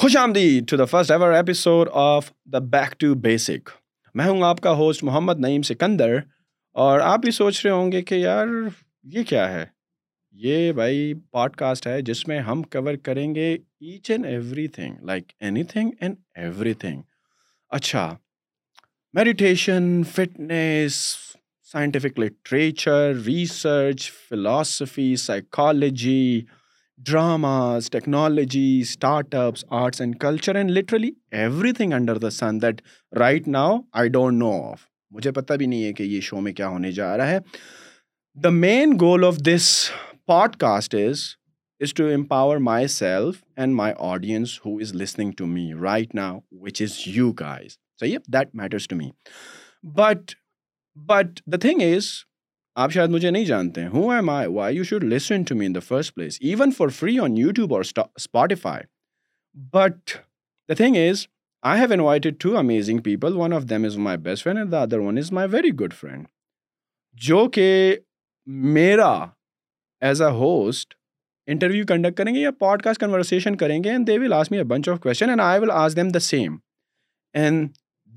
خوش آمدید to the first ever episode of the back to basic میں ہوں آپ کا ہوسٹ محمد نعیم سکندر اور آپ بھی سوچ رہے ہوں گے کہ یار یہ کیا ہے یہ بھائی پاڈ کاسٹ ہے جس میں ہم کور کریں گے each and everything like anything and everything اچھا meditation fitness scientific literature research philosophy psychology dramas technology startups arts and culture and literally everything under the sun that right now I don't know of مجھے پتہ بھی نہیں ہے کہ یہ شو میں کیا ہونے جا رہا ہے the main goal of this podcast is is to empower myself and my audience who is listening to me right now which is you guys صحیح that matters to me but but the thing is آپ شاید مجھے نہیں جانتے ہیں first place even for free on YouTube اور Spotify but the thing is I have invited two amazing people one of them is my best friend and the other one is my very good friend جو کہ میرا as a host interview conduct کریں گے یا podcast conversation کریں گے and they will ask me a bunch of question and I will ask them the same and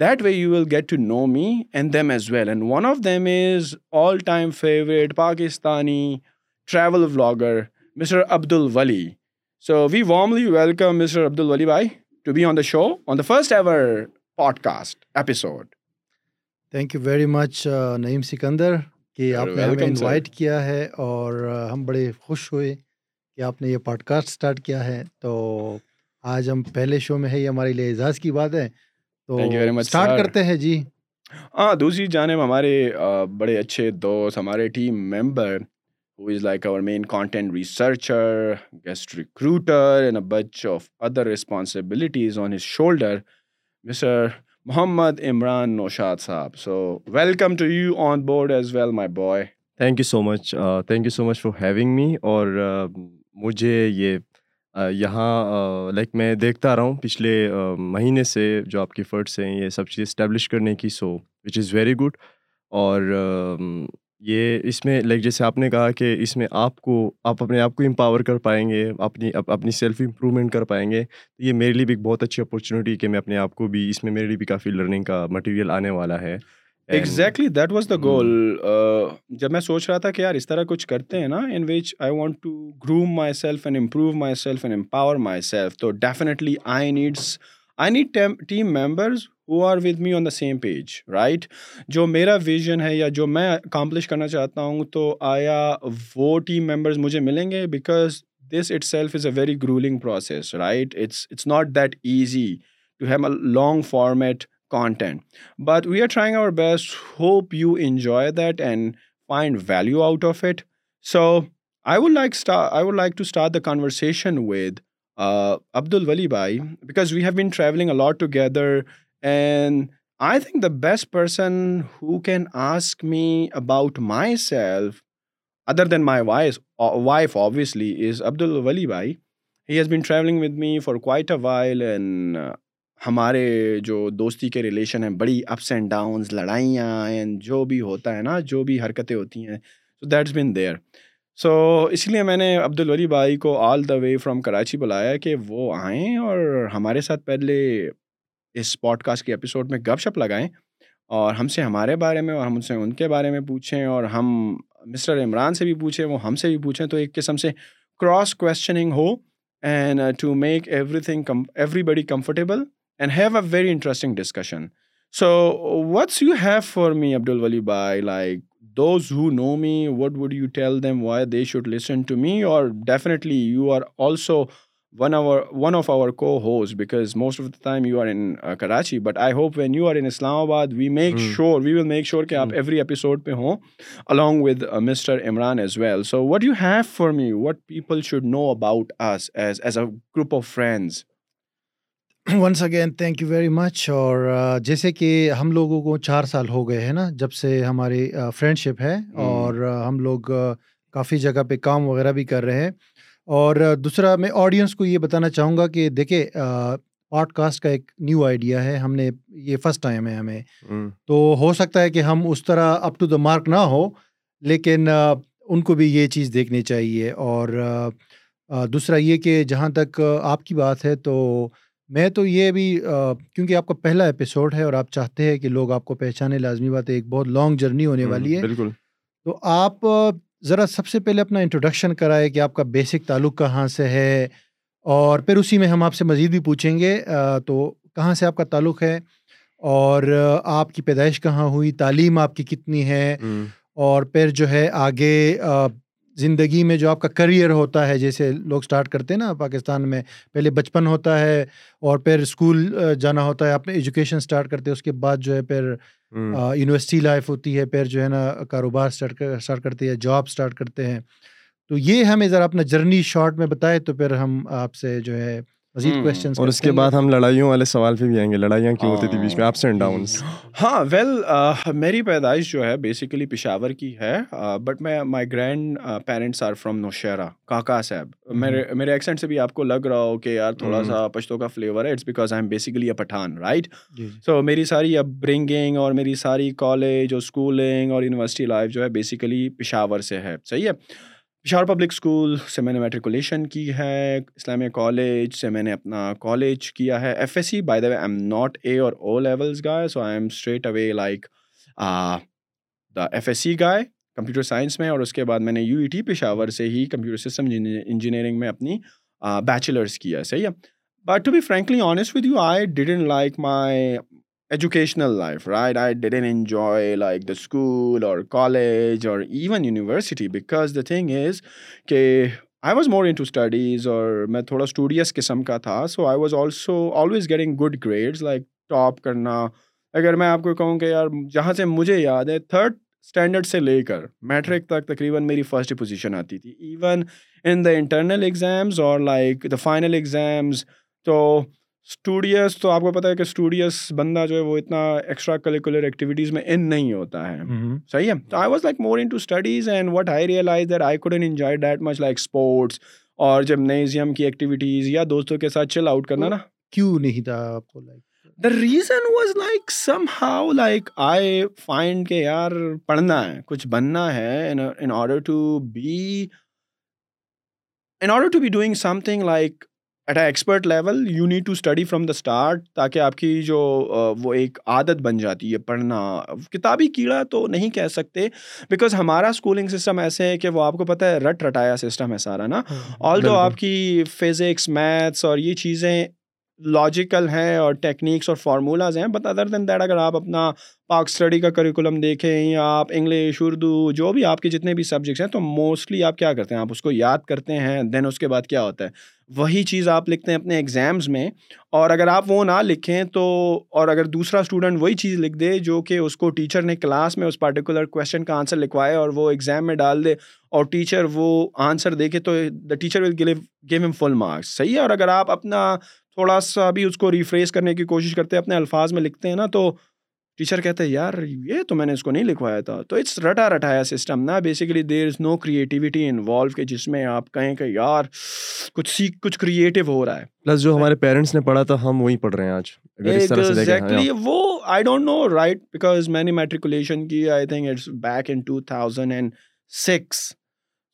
that way you will get to know me and them as well and one of them is all time favourite Pakistani travel vlogger mister Abdul Wali so we warmly welcome mister Abdul Wali بھائی to be on the show on the first ever podcast episode thank you very much Naeem Sikandar کہ آپ نے ہمیں invite کیا ہے اور ہم بڑے خوش ہوئے کہ آپ نے یہ پوڈ کاسٹ اسٹارٹ کیا ہے تو آج ہم پہلے شو میں ہے یہ ہمارے لیے اعزاز کی بات ہے تو اسٹارٹ کرتے ہیں جی ہاں دوسری جانب ہمارے بڑے اچھے دوست ہمارے team member who is like our main content researcher guest recruiter and a bunch of other responsibilities on his shoulder mister Muhammad Imran Naushad Sahib so welcome to you on board as well my boy thank you so much thank you so much for having me اور مجھے یہ یہاں like میں دیکھتا رہا ہوں پچھلے مہینے سے جو آپ کی فرٹس ہیں یہ سب چیز اسٹیبلش کرنے کی so which is very good اور یہ اس میں لائک جیسے آپ نے کہا کہ اس میں آپ کو آپ اپنے آپ کو امپاور کر پائیں گے اپنی اپنی سیلف امپرومنٹ کر پائیں گے تو یہ میرے لیے بھی ایک بہت اچھی اپارچونیٹی کہ میں اپنے آپ کو بھی اس میں میرے لیے بھی کافی لرننگ کا مٹیریل آنے والا ہے exactly that was the goal جب میں سوچ رہا تھا کہ یار اس طرح کچھ کرتے ہیں نا in which I want to groom myself and improve myself and empower myself تو definitely I needs I need team members who are with me on the same page right جو میرا ویژن ہے یا جو میں اکامپلش کرنا چاہتا ہوں تو آیا وہ ٹیم ممبرز مجھے ملیں گے because this itself is a very gruelling process right it's it's not that easy to have a long format content. But we are trying our best. Hope you enjoy that and find value out of it. So I would like to start the conversation with uh, Abdul Wali bhai, because we have been traveling a lot together, and I think the best person who can ask me about myself, other than my wife obviously, is Abdul Wali bhai. He has been traveling with me for quite a while, and uh, ہمارے جو دوستی کے relation ہیں بڑی ups and downs لڑائیاں جو بھی ہوتا ہے نا جو بھی حرکتیں ہوتی ہیں so that's been there so اس لیے میں نے عبد الوری بھائی کو آل دا وے فرام کراچی بلایا کہ وہ آئیں اور ہمارے ساتھ پہلے اس پوڈ کاسٹ کے اپیسوڈ میں گپ شپ لگائیں اور ہم سے ہمارے بارے میں اور ہم سے ان کے بارے میں پوچھیں اور ہم مسٹر عمران سے بھی پوچھیں وہ ہم سے بھی پوچھیں تو ایک قسم سے cross questioning who and to make everything every بڑی comfortable and have a very interesting discussion so what's you have for me Abdul Wali by like does you know me what would you tell them why they should listen to me اور definitely you are also one of one of our cause because most of the time you are in Karachi but I hope when you are in Islamabad we make شور وی will make sure کہ آپ every episode پہ ہوں along with mister Imran as well so what you have for me what people should know about us as as a group of friends once again thank you very much اور جیسے کہ ہم لوگوں کو چار سال ہو گئے ہیں نا جب سے ہماری فرینڈ شپ ہے اور ہم لوگ کافی جگہ پہ کام وغیرہ بھی کر رہے ہیں اور دوسرا میں آڈینس کو یہ بتانا چاہوں گا کہ دیکھیں پوڈ کاسٹ کا ایک نیو آئیڈیا ہے ہم نے یہ فسٹ ٹائم ہے ہمیں تو ہو سکتا ہے کہ ہم اس طرح اپ ٹو دا مارک نہ ہو لیکن ان کو بھی یہ چیز دیکھنی چاہیے اور دوسرا یہ کہ جہاں تک آپ کی بات ہے تو میں تو یہ بھی کیونکہ آپ کا پہلا ایپیسوڈ ہے اور آپ چاہتے ہیں کہ لوگ آپ کو پہچانے لازمی بات ہے ایک بہت لانگ جرنی ہونے والی ہے بالکل تو آپ ذرا سب سے پہلے اپنا انٹروڈکشن کرائے کہ آپ کا بیسک تعلق کہاں سے ہے اور پھر اسی میں ہم آپ سے مزید بھی پوچھیں گے تو کہاں سے آپ کا تعلق ہے اور آپ کی پیدائش کہاں ہوئی تعلیم آپ کی کتنی ہے اور پھر جو ہے آگے زندگی میں جو آپ کا کریئر ہوتا ہے جیسے لوگ اسٹارٹ کرتے ہیں نا پاکستان میں پہلے بچپن ہوتا ہے اور پھر اسکول جانا ہوتا ہے اپنے ایجوکیشن اسٹارٹ کرتے اس کے بعد جو ہے پھر یونیورسٹی لائف ہوتی ہے پھر جو ہے نا کاروبار اسٹارٹ اسٹارٹ کرتے ہیں جاب اسٹارٹ کرتے ہیں تو یہ ہمیں ذرا اپنا جرنی شارٹ میں بتائے تو پھر ہم آپ سے جو ہے مزید کوشچنز hmm. اور اس کے بعد ہم لڑائیوں والے سوال پہ بھی آئیں گے لڑائیاں کیوں ہوتی تھی بیچ میں اپس اینڈ ڈاؤنز ہاں ویل میری پیدائش جو ہے بیسیکلی پشاور کی ہے بٹ میں my grandparents are from Nowshera Kaka Sahib hmm. میرے میرے ایکسنٹ سے بھی آپ کو لگ رہا ہو کہ یار تھوڑا hmm. سا پشتوں کا فلیور ہے it's because I am basically a Pathan right so میری ساری اپ برنگنگ اور میری ساری کالج اور اسکولنگ اور یونیورسٹی لائف جو ہے بیسیکلی پشاور سے ہے صحیح ہے پشاور پبلک اسکول سے میں نے میٹریکولیشن کی ہے اسلامیہ کالج سے میں نے اپنا کالج کیا ہے F S C by the way I am not A or O levels guy so I am straight away like the F S C guy computer science میں اور اس کے بعد میں نے یو ای ٹی پشاور سے ہی کمپیوٹر سسٹم انجینئرنگ میں اپنی بیچلرس کیا صحیح ہے but to be frankly honest with you I didn't like my educational life right I didn't enjoy like the school or college or even university because the thing is کہ I was more into studies اور میں تھوڑا studious قسم کا تھا so I was also always getting good grades like top کرنا اگر میں آپ کو کہوں کہ یار جہاں سے مجھے یاد ہے تھرڈ اسٹینڈرڈ سے لے کر میٹرک تک تقریباً میری فرسٹ پوزیشن آتی تھی even in the internal exams اور لائک دا فائنل ایگزامز تو اسٹوڈیس تو آپ کو پتا ہے کہ اسٹوڈیس بندہ جو ہے وہ اتنا ایکسٹرا کریکولر ایکٹیویٹیز میں ان نہیں ہوتا ہے صحیح ہے تو I was like more into studies and what I realise that I couldn't enjoy that much like sports اور جب میوزیم کی ایکٹیویٹیز یا دوستوں کے ساتھ چل آؤٹ کرنا نا کیوں نہیں تھا آپ کو like the reason was like somehow like I find کہ یار پڑھنا ہے کچھ بننا ہے in order to be in order to be doing something like at a expert level you need to study from the start تاکہ آپ کی جو وہ ایک عادت بن جاتی ہے پڑھنا کتابی کیڑا تو نہیں کہہ سکتے بیکاز ہمارا اسکولنگ سسٹم ایسے ہے کہ وہ آپ کو پتہ ہے رٹ رٹایا سسٹم ہے سارا نا ہاں، آل دو آپ کی فزکس میتھس اور یہ چیزیں لاجیکل ہیں اور ٹیکنیکس اور فارمولاز ہیں بٹ ادر دین دیٹ اگر آپ اپنا پاک اسٹڈی کا کریکولم دیکھیں یا آپ انگلش اردو جو بھی آپ کے جتنے بھی سبجیکٹس ہیں تو موسٹلی آپ کیا کرتے ہیں آپ اس کو یاد کرتے ہیں دین اس کے بعد کیا ہوتا ہے وہی چیز آپ لکھتے ہیں اپنے ایگزامز میں اور اگر آپ وہ نہ لکھیں تو اور اگر دوسرا اسٹوڈنٹ وہی چیز لکھ دے جو کہ اس کو ٹیچر نے کلاس میں اس پرٹیکولر کویشچن کا آنسر لکھوائے اور وہ ایگزام میں ڈال دے اور ٹیچر وہ آنسر دیکھے تو the teacher will give give them full marks صحیح ہے اور اگر آپ اپنا تھوڑا سا بھی اس کو ریفریس کرنے کی کوشش کرتے ہیں اپنے الفاظ میں لکھتے ہیں نا تو ٹیچر کہتے ہیں یار یہ تو میں نے اس کو نہیں لکھوایا تھا تو اٹس رٹا رٹایا سسٹم نا basically there is no creativity involved کہ جس میں آپ کہیں کہ یار کچھ سیکھ کچھ کریٹو ہو رہا ہے پلس جو ہمارے پیرنٹس نے پڑھا تھا ہم وہی پڑھ رہے ہیں آج ایگزیکٹلی ہاں۔ وہ I don't know right because میں نے میٹریکولیشن کی I think it's back in two thousand and six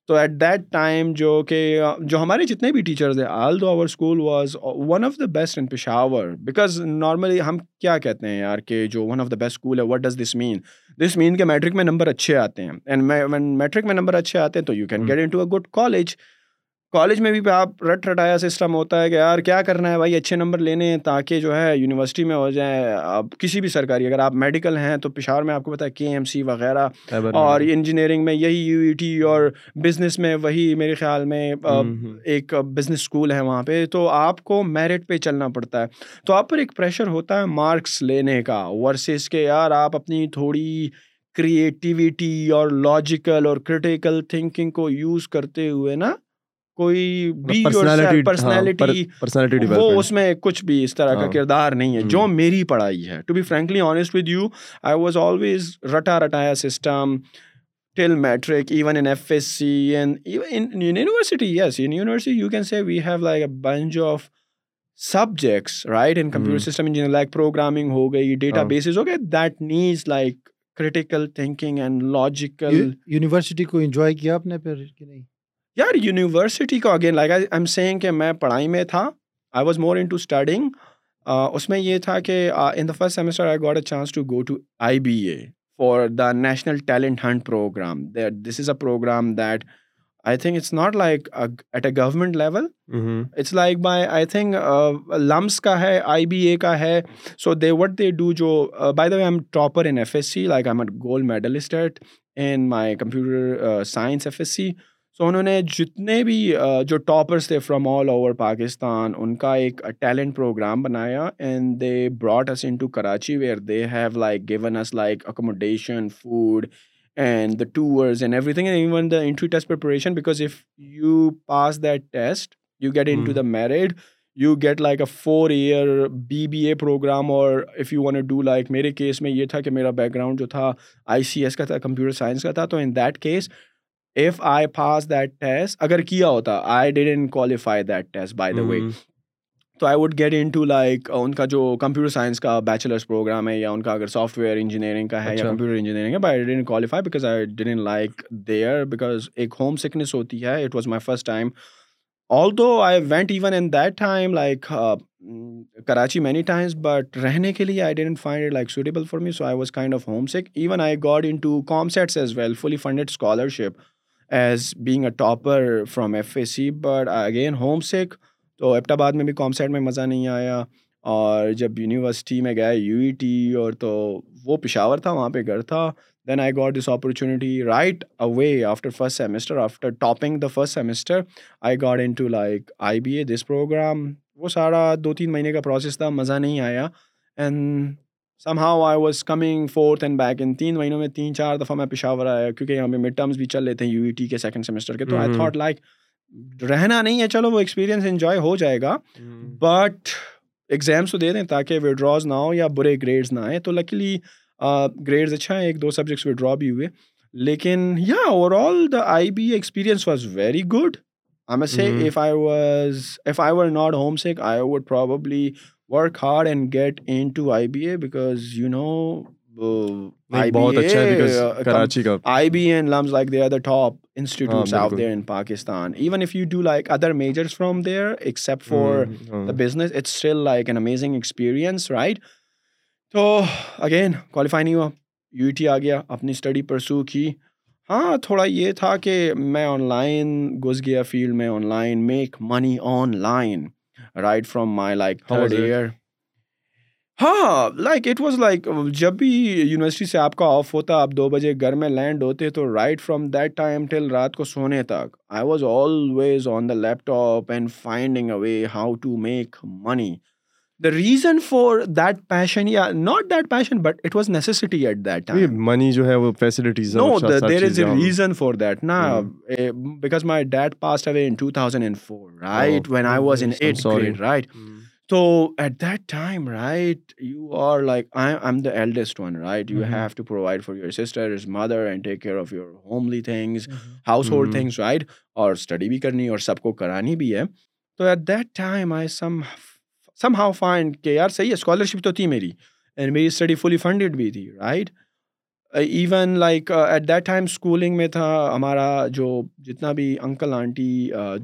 تو ایٹ دیٹ ٹائم جو کہ جو ہمارے جتنے بھی ٹیچرز ہیں although our school was one of the best in Peshawar because normally ہم کیا کہتے ہیں یار کہ جو one of the best school ہے what does this mean this mean کہ میٹرک میں نمبر اچھے آتے ہیں اینڈ میٹرک میں نمبر اچھے آتے ہیں تو you can get into a good college college میں بھی آپ رٹ رٹایا سسٹم ہوتا ہے کہ یار کیا کرنا ہے بھائی اچھے نمبر لینے ہیں تاکہ جو ہے یونیورسٹی میں ہو جائیں آپ کسی بھی سرکاری اگر آپ میڈیکل ہیں تو پشاور میں آپ کو پتہ ہے کے ایم سی وغیرہ اور انجینئرنگ میں یہی یو ای ٹی اور بزنس میں وہی میرے خیال میں ایک بزنس اسکول ہے وہاں پہ تو آپ کو میرٹ پہ چلنا پڑتا ہے تو آپ پر ایک پریشر ہوتا ہے مارکس لینے کا ورسز کے یار آپ اپنی تھوڑی کریٹیویٹی اور لاجیکل اور کرٹیکل تھنکنگ کو یوز کرتے ہوئے نا کوئی مطلب ہاں، میں کچھ بھی اس طرح کا ہاں۔ کردار نہیں ہے جو میری پڑھائی ہے یار یونیورسٹی کا again like I am saying کہ میں پڑھائی میں تھا I was more into studying اس میں یہ تھا کہ in the first semester I got a chance to go to I B A for the national talent hunt program this is a program that I think it's not like at a government level it's like by I think LUMS کا ہے I B A کا ہے so they what they do جو by the way I topper in F S C like I am a gold medallist at in my computer science F S C so انہوں نے جتنے بھی جو toppers تھے from all over Pakistan ان کا ایک ٹیلنٹ پروگرام بنایا and they brought us into Karachi where they have like given us like accommodation food and the tours and every thing even the entry test preparation because if you pass that test you get into the merit you get like a four year B B A program اور if you want do like میرے case میں یہ تھا کہ میرا back ground جو تھا آئی سی S کا تھا کمپیوٹر سائنس کا تھا تو in that case if I pass that test اگر کیا ہوتا I did qualify that test by the way تو I would get into like ان کا جو کمپیوٹر سائنس کا بیچلرس پروگرام ہے یا ان کا اگر سافٹ ویئر انجینئرنگ کا ہے یا کمپیوٹر اچھا۔ انجینئرنگ ہے کوالیفائی آئی لائک دیئر ایک ہوم سکنیس ہوتی ہے it was my first time although I went even in that time like Karachi many times but رہنے کے لیے I did find it like suitable for me so I was kind of home sick even I got into COMSATS as well fully funded scholarship as being a topper from F A C but again home sick تو Abbottabad میں بھی کام set میں مزہ نہیں آیا اور جب university میں گیا یو ای ٹی اور تو وہ پشاور تھا وہاں پہ گھر تھا then I got this opportunity right away after first semester after topping the first semester I got into like I B A this program وہ سارا دو تین مہینے کا پروسیس تھا مزہ نہیں آیا and somehow I was coming fourth and back تین مہینوں میں تین چار دفعہ میں پشاور آیا کیونکہ یہاں پہ مڈ ٹرمس بھی چل لیتے ہیں یو ای ٹی کے سیکنڈ سیمسٹر کے تو آئی تھاٹ لائک رہنا نہیں ہے چلو وہ ایکسپیرینس انجوائے ہو جائے گا بٹ ایگزامس تو دے دیں تاکہ وڈراز نہ ہوں یا برے گریڈس نہ آئیں تو لکیلی گریڈز اچھا ہیں ایک دو سبجیکٹس وڈرا بھی ہوئے لیکن یا overall the I B experience was very good I if I was I were not home sick I would probably work hard and get into I B A because you know B like other from right تو again qualify نہیں ہوا U T آ گیا اپنی study pursue کی ہاں تھوڑا یہ تھا کہ میں آن لائن گھس گیا فیلڈ میں online make money online right from my like ہاں لائک اٹ واز لائک جب بھی یونیورسٹی سے آپ کا آف ہوتا آپ دو بجے گھر میں لینڈ ہوتے تو right from that time till رات کو سونے تک I was always on the laptop and finding a way how to make money the reason for that passion یا not that passion but it was necessity at that money جو ہے وہ facilities no there is a reason for that نا because my dad pass away in two thousand and four right when I was in at sorry right تو at that time right you are like I am the eldest one right you have to provide for your sister as mother and take care of your homely things household things right اور study بھی کرنی اور سب کو کرانی بھی ہے تو at that time I some somehow find کہ یار صحیح ہے اسکالرشپ تو تھی میری اینڈ میری اسٹڈی فلی فنڈیڈ بھی تھی right even like at that time schooling میں تھا ہمارا جو جتنا بھی انکل آنٹی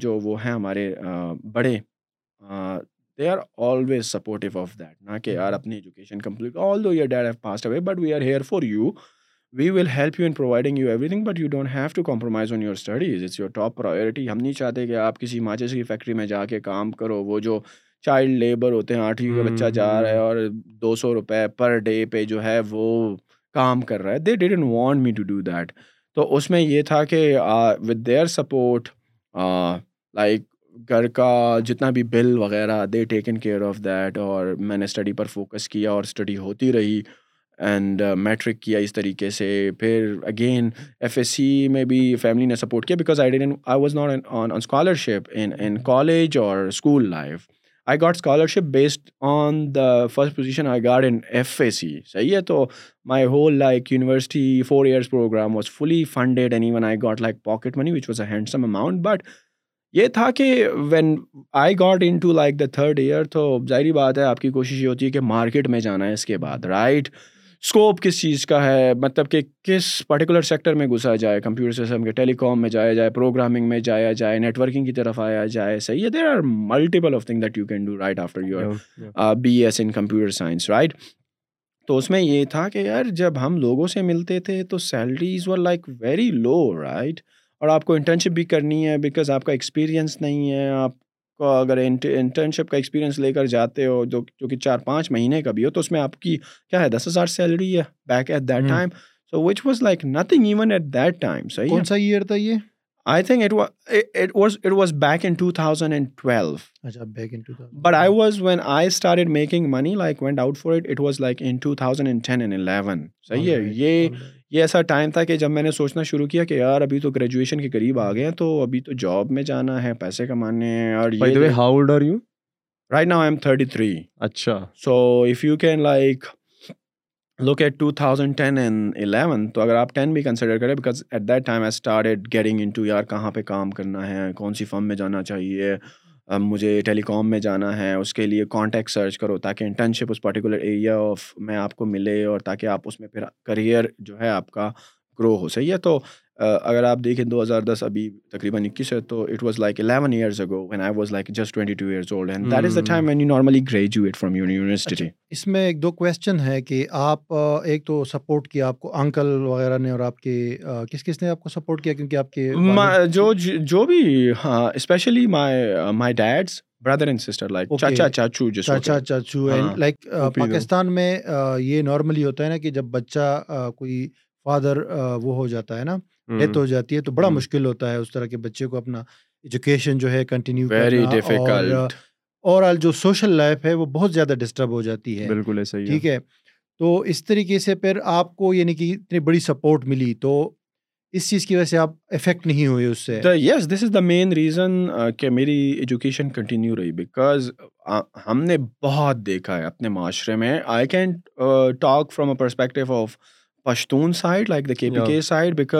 جو وہ ہیں ہمارے بڑے they are always supportive of that نہ کہ یار اپنی education complete although your have away but we are here for you we will help you in providing you everything but you don't have to compromise on your studies it's your top priority ہم نہیں چاہتے کہ آپ کسی ماچس کی factory میں جا کے کام کرو وہ جو چائلڈ لیبر ہوتے ہیں آٹھویں بچہ جا رہا ہے اور دو سو روپے پر ڈے پہ جو ہے وہ کام کر رہا ہے they didn't want me to do that تو اس میں یہ تھا کہ ود دیئر سپورٹ لائک گھر کا جتنا بھی بل وغیرہ they taken care of that اور میں نے اسٹڈی پر فوکس کیا اور اسٹڈی ہوتی رہی اینڈ میٹرک کیا اس طریقے سے پھر اگین ایف ایس سی میں بھی فیملی نے سپورٹ کیا because I I was not on on scholarship in in college اور school life I got scholarship based on the first position I got in F A C صحیح ہے تو my whole like university four years program was fully funded and even I got like pocket money which was a handsome amount but یہ تھا کہ when I got into like the third year تو ظاہری بات ہے آپ کی کوشش یہ ہوتی ہے کہ مارکیٹ میں جانا ہے اس کے بعد رائٹ right? اسکوپ کس چیز کا ہے مطلب کہ کس پرٹیکولر سیکٹر میں گھسا جائے کمپیوٹر سسٹم کے ٹیلی کام میں جایا جائے پروگرامنگ میں جایا جائے نیٹورکنگ کی طرف آیا جائے صحیح ہے there are multiple of thing that you can do right after your B S in computer science right تو اس میں یہ تھا کہ یار جب ہم لوگوں سے ملتے تھے تو salaries were like very low right اور آپ کو انٹرنشپ بھی کرنی ہے بیکاز آپ کا ایکسپیرئنس نہیں ہے آپ کو اگر انٹرنشپ کا ایکسپیرینس لے کر جاتے ہو جو جو کہ چار پانچ مہینے کا بھی ہو تو اس میں آپ کی کیا ہے ہے ہے دس ہزار salary back back back at at that that time time so which was was was was was like like like nothing even صحیح صحیح کون سا ایئر تھا یہ یہ I I I think it it it it in in in two two thousand thousand and and and twelve اچھا but when start making money went out ten eleven یہ ایسا ٹائم تھا کہ جب میں نے سوچنا شروع کیا کہ یار ابھی تو گریجویشن کے قریب آ گئے ہیں تو ابھی تو جاب میں جانا ہے پیسے کمانے ہیں اور how old are you right now I am thirty three اچھا so if you can like look at two thousand ten and eleven تو اگر آپ ٹین بھی کنسیڈر کریں because at that time I start at getting into یار کہاں پہ کام کرنا ہے کون سی فارم میں جانا چاہیے مجھے ٹیلی کام میں جانا ہے اس کے لیے کانٹیکٹ سرچ کرو تاکہ انٹرنشپ اس پرٹیکولر ایریا آف میں آپ کو ملے اور تاکہ آپ اس میں پھر کریئر جو ہے آپ کا گرو ہو سکے ہے تو اگر آپ دیکھیں دو ہزار دس ابھی تقریباً اکیس ہے تو it was like eleven years ago when I was like just twenty two years old and that is the time when you normally graduate from university اس میں ایک دو کویشچن ہے کہ آپ ایک تو سپورٹ کیا آپ کو انکل وغیرہ نے اور آپ کے کس کس نے آپ کو سپورٹ کیا کیونکہ آپ کے جو جو بھی ہاں especially my my dad's brother and sister like چاچا چاچو جس چاچا چاچو لائک ہاں، پاکستان میں یہ نارملی ہوتا ہے نا کہ جب بچہ کوئی فادر وہ ہو جاتا ہے نا ڈیتھ ہو جاتی ہے تو بڑا مشکل ہوتا ہے اس طرح کے بچے کو اپنا ایجوکیشن جو ہے کنٹینیو اور آل جو سوشل لائف ہے وہ بہت زیادہ ڈسٹرب ہو جاتی ہے بالکل ایسا ٹھیک ہے تو اس طریقے سے پھر آپ کو یعنی کہ اتنی بڑی سپورٹ ملی تو اس چیز کی وجہ سے آپ افیکٹ نہیں ہوئے اس سے yes this is the main reason کہ میری ایجوکیشن کنٹینیو رہی بیکاز ہم نے بہت دیکھا ہے اپنے معاشرے میں I can talk from a perspective of like like like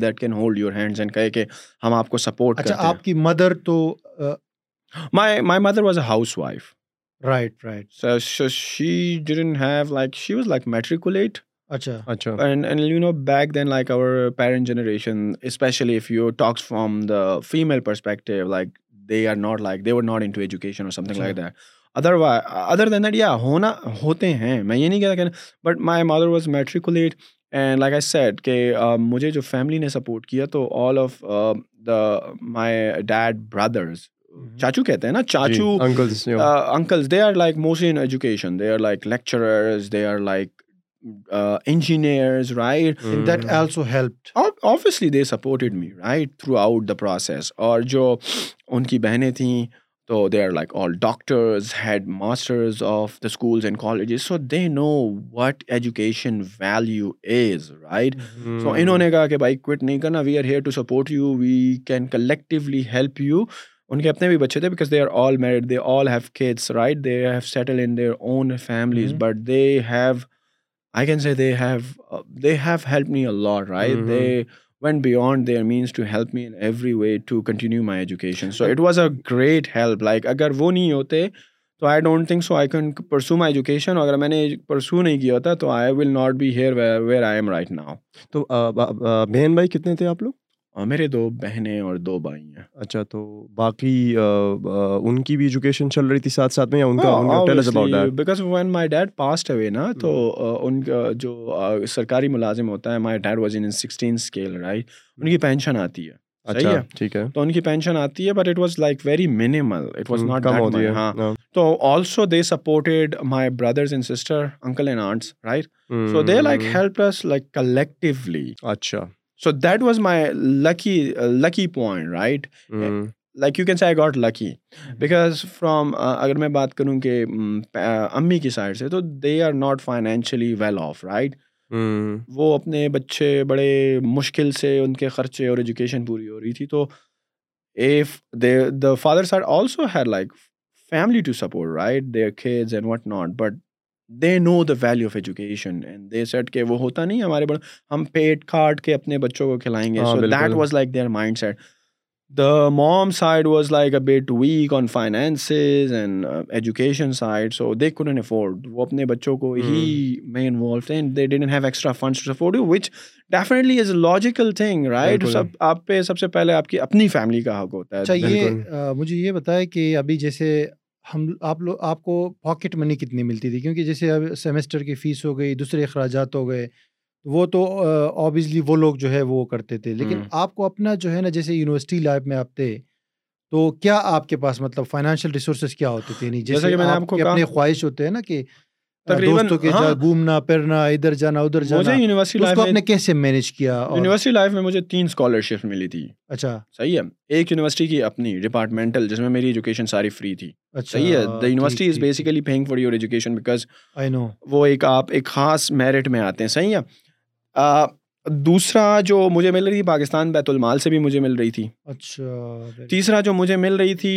the and کہے کہ ہم آپ آپ کو سپورٹ اچھا کی مدر مدر تو my my was was a housewife right right she she done have matriculate female perspective like like they they are education other other than that یا ہونا ہوتے ہیں میں یہ نہیں کہتا but my mother was matriculate and like I said کہ مجھے جو فیملی نے سپورٹ کیا تو all of the my dad brothers چاچو کہتے ہیں نا جی، چاچو uncles they are like most in education they are like lecturers they are like engineers help obviously they me right throughout the process اور جو ان کی بہنیں تھیں تو they are like all doctors headmasters of the schools and colleges so they know what education value is right so انہوں نے کہا کہ بھائی کوئٹ نہیں کرنا we are here to support you we can collectively help you ان کے اپنے بھی بچے تھے because they are all married they all have kids right they have settle in their own families but they have I can say they have they have help me a lot right they went beyond their means to help me in every way to continue my education so it was a great help like اگر وہ نہیں ہوتے تو I don't think so I can pursue my education اگر میں نے pursue نہیں کیا ہوتا تو I will not be here where I am right now تو بہن بھائی کتنے تھے آپ لوگ میرے دو بہنیں اور دو بھائی ہیں اچھا تو باقی ان کی بھی ایجوکیشن چل رہی تھی ساتھ ساتھ میں یا ان کا because when my dad passed away نا تو ان کا جو سرکاری ملازم ہوتا ہے my dad was in sixteen scale right ان کی پینشن آتی اچھا، ہے ٹھیک ہے تو ان کی پینشن آتی ہے but it was like very minimal it was not ہاں تو also they supported my brothers and sister uncle and aunts right so they like help like collectively اچھا so that was my lucky lucky point right like you can see I got lucky because from اگر میں بات کروں کہ امی کی side سے تو they are not financially well off right وہ اپنے بچے بڑے مشکل سے ان کے خرچے اور ایجوکیشن پوری ہو رہی تھی تو if they the father side also he like family to support right they but they know the value of education and they set کہ وہ ہوتا نہیں ہمارے بڑے ہم پیٹ کاٹ کے اپنے بچوں کو کھلائیں گے so that was like their mind set the mom side was like a bit weak on finances and education side so they couldn't afford وہ اپنے بچوں کو ہی میں انوالو تھے they didn't have extra funds to afford you which definitely is a logical thing right سب آپ پہ سب سے پہلے آپ کی اپنی فیملی کا حق ہوتا ہے اچھا یہ مجھے یہ بتایا کہ ابھی جیسے ہم آپ لوگ آپ کو پاکٹ منی کتنی ملتی تھی کیونکہ جیسے اب سیمسٹر کی فیس ہو گئی دوسرے اخراجات ہو گئے وہ تو آبویسلی وہ لوگ جو ہے وہ کرتے تھے لیکن آپ کو اپنا جو ہے نا جیسے یونیورسٹی لائف میں آپ تھے تو کیا آپ کے پاس مطلب فائنینشیل ریسورسز کیا ہوتے تھے نہیں یعنی جیسے کہ میں نے آپ کو اپنے خواہش ہوتے ہیں نا کہ تقریباً ہاں۔ گھومنا پھرنا ادھر ادھر جانا جانا مجھے مجھے یونیورسٹی یونیورسٹی لائف لائف میں میں کیسے کیا تین اسکالرشپ ملی تھی اچھا صحیح ہے ایک یونیورسٹی کی اپنی ڈپارٹمنٹل جس میں میری ایجوکیشن ایجوکیشن ساری فری تھی اچھا، صحیح ہے the university is basically for your because I know وہ ایک ایک آپ خاص میرٹ میں آتے ہیں صحیح ہے دوسرا جو مجھے مل رہی تھی پاکستان بیت المال سے بھی مجھے مل رہی تھی اچھا تیسرا جو مجھے مل رہی تھی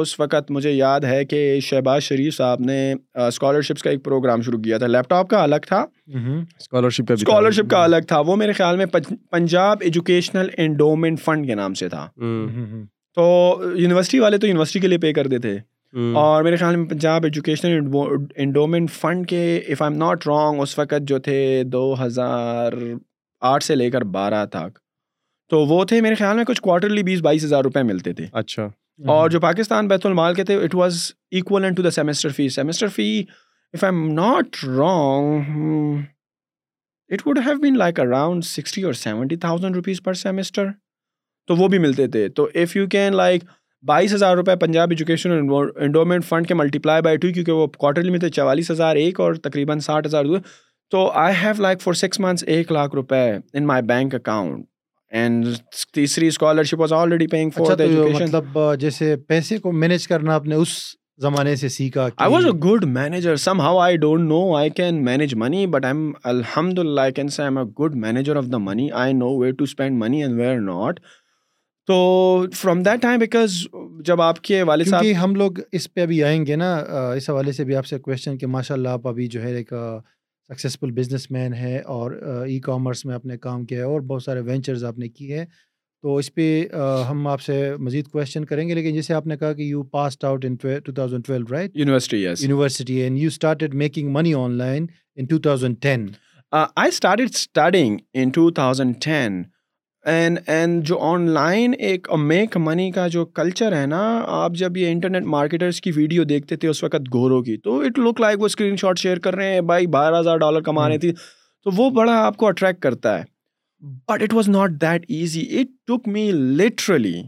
اس وقت مجھے یاد ہے کہ شہباز شریف صاحب نے اسکالرشپس کا ایک پروگرام شروع کیا تھا لیپ ٹاپ کا الگ تھا اسکالرشپ کا اسکالرشپ کا الگ تھا وہ میرے خیال میں پنجاب ایجوکیشنل انڈومنٹ فنڈ کے نام سے تھا تو یونیورسٹی والے تو یونیورسٹی کے لیے پے کرتے تھے اور میرے خیال میں پنجاب ایجوکیشنل انڈومنٹ فنڈ کے if I am not wrong اس وقت جو تھے دو ہزار آٹھ سے لے کر بارہ تک تو وہ تھے میرے خیال میں کچھ کوارٹرلی بیس بائیس ہزار روپے ملتے تھے اچھا اور جو پاکستان بیت المال کے تھے it was equal to the semester fee semester fee if I'm not wrong it would have been like around sixty اور seventy thousand rupees per semester تو وہ بھی ملتے تھے تو اف یو کین لائک بائیس ہزار روپے پنجاب ایجوکیشن انڈومنٹ فنڈ کے ملٹیپلائی بائی ٹو کیونکہ وہ کوارٹرلی میں تھے چوالیس ہزار ایک اور تقریباً ساٹھ ہزار دو تو I have like for six months ایک لاکھ روپے in my bank account and تیسری scholarship was already paying four مطلب جیسے پیسے کو مینیج کرنا آپ نے اس زمانے سے سیکھا I was a good manager somehow I don't know I can manage money but I الحمد للہ I can see am a good manager of the money I know where to spend money and where not تو from that time because جب آپ کے والد صاحب ہم لوگ اس پہ ابھی آئیں گے نا اس حوالے سے بھی آپ سے کویشچن کہ ماشاء اللہ آپ ابھی جو ہے ایک سکسیزفل بزنس مین ہے اور ای کامرس میں آپ نے کام کیا ہے اور بہت سارے وینچرز آپ نے کیے ہیں تو اس پہ ہم آپ سے مزید کوشچن کریں گے لیکن جیسے آپ نے کہا کہ you passed out in two thousand twelve right university university and you started making money online in two thousand ten I started starting in two thousand ten and and جو آن لائن ایک make money کا جو culture ہے نا آپ جب یہ internet marketers کی ویڈیو دیکھتے تھے اس وقت گورو کی تو اٹ لک لائک وہ اسکرین شاٹ شیئر کر رہے ہیں بھائی بارہ ہزار ڈالر کما رہی تھی تو وہ بڑا آپ کو اٹریکٹ کرتا ہے but it was not that easy it took me literally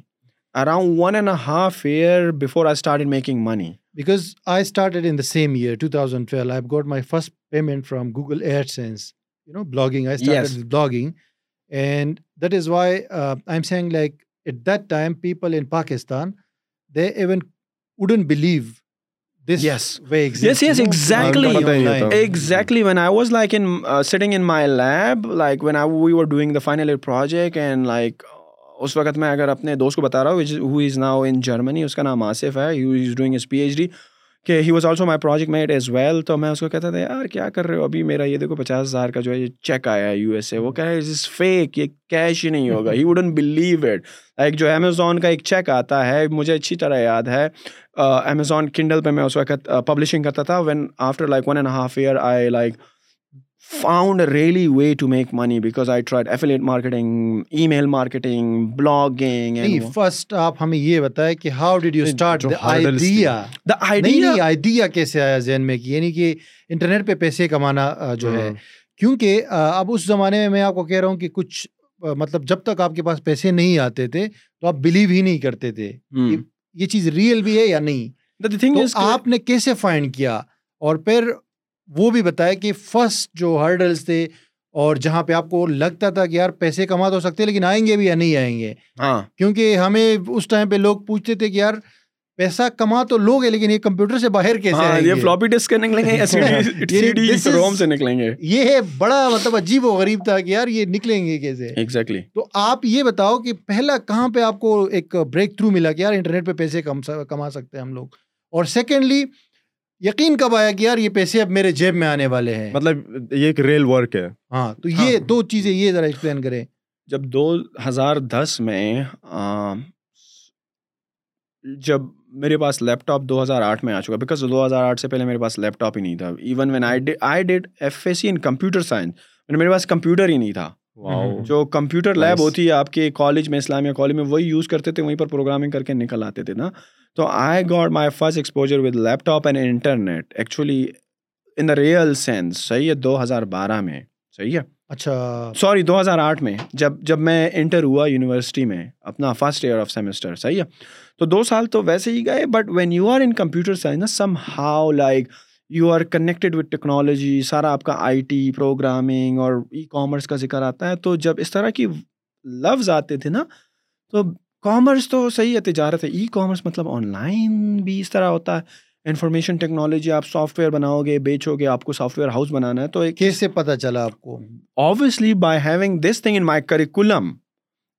around one and half year before I start in making money because I started in the same year two thousand twelve I got my first payment from Google AdSense you know blogging I blogging and that is why I'm saying like at that time people in Pakistan they even wouldn't believe exactly when I was like in sitting in my lab like when I we doing the final project and like اس وقت میں اگر اپنے دوست کو بتا رہا ہوں is now in Germany اس کا نام آصف ہے is is doing P H D کہ he was also my project mate as well تو میں اس کو کہتا تھا یار کیا کر رہے ہو ابھی میرا یہ دیکھو پچاس ہزار کا جو ہے یہ چیک آیا ہے یو ایس اے وہ کہہ رہے از فیک یہ کیش ہی نہیں ہوگا he wouldn't believe it like جو امیزون کا ایک چیک آتا ہے مجھے اچھی طرح یاد ہے امیزون کنڈل پہ میں اس وقت پبلشنگ کرتا تھا when after like one and half year I like found really way to make money because I try affiliate marketing email marketing blogging first آپ ہمیں یہ بتائے کہ how did you start idea کیسے آیا ذہن میں کہ یعنی کہ انٹرنیٹ پہ پیسے کمانا جو ہے کیونکہ اب اس زمانے میں میں آپ کو کہہ رہا ہوں کہ کچھ مطلب جب تک آپ کے پاس پیسے نہیں آتے تھے تو آپ بلیو ہی نہیں کرتے تھے یہ چیز ریئل بھی ہے یا نہیں آپ نے کیسے فائنڈ کیا اور پھر وہ بھی بتایا کہ فسٹ جو ہرڈلس تھے اور جہاں پہ آپ کو لگتا تھا کہ یار پیسے کما تو سکتے لیکن آئیں گے بھی یا نہیں آئیں گے ہاں کیونکہ ہمیں اس ٹائم پہ لوگ پوچھتے تھے کہ یار پیسہ کما تو لوگ لیکن یہ کمپیوٹر سے باہر کیسے یہ ہے بڑا مطلب عجیب و غریب تھا کہ یار یہ نکلیں گے کیسے تو آپ یہ بتاؤ کہ پہلا کہاں پہ آپ کو ایک بریک تھرو ملا کہ یار انٹرنیٹ پہ پیسے کما سکتے ہیں ہم لوگ اور سیکنڈلی یقین کب آیا کہ یار یہ پیسے اب میرے جیب میں آنے والے ہیں مطلب یہ ایک ریل ورک ہے ہاں تو ہاں۔ یہ دو چیزیں یہ ذرا ایکسپلین کریں جب دو ہزار دس میں جب میرے پاس لیپ ٹاپ دو ہزار آٹھ میں آ چکا بیکاز دو ہزار آٹھ سے پہلے میرے پاس لیپ ٹاپ ہی نہیں تھا even when I I did F S C in computer science میرے پاس کمپیوٹر ہی نہیں تھا جو کمپیوٹر لیب ہوتی ہے آپ کے کالج میں اسلامیہ کالج میں وہی یوز کرتے تھے وہیں پر پروگرامنگ کر کے نکل آتے تھے نا تو I got my first exposure with laptop and internet actually in the real sense صحیح ہے دو ہزار بارہ میں صحیح ہے اچھا سوری دو ہزار آٹھ میں جب جب میں انٹر ہوا یونیورسٹی میں اپنا فرسٹ ایئر آف سیمسٹر صحیح ہے تو دو سال تو ویسے ہی گئے but when you are in computer science نا somehow like you are connected with technology سارا آپ کا آئی ٹی پروگرامنگ اور ای کامرس کا ذکر آتا ہے تو جب اس طرح کی لفظ آتے تھے نا تو کامرس تو صحیح ہے تجارت ہے ای کامرس مطلب آن لائن بھی اس طرح ہوتا ہے انفارمیشن ٹیکنالوجی آپ سافٹ ویئر بناؤ گے بیچو گے آپ کو سافٹ ویئر ہاؤس بنانا ہے تو کیسے پتا چلا آپ کو obviously by having this thing in my curriculum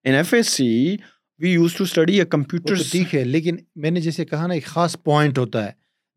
in F S C we use to study a computer ٹھیک ہے لیکن میں نے جیسے کہا نا ایک خاص پوائنٹ ہوتا ہے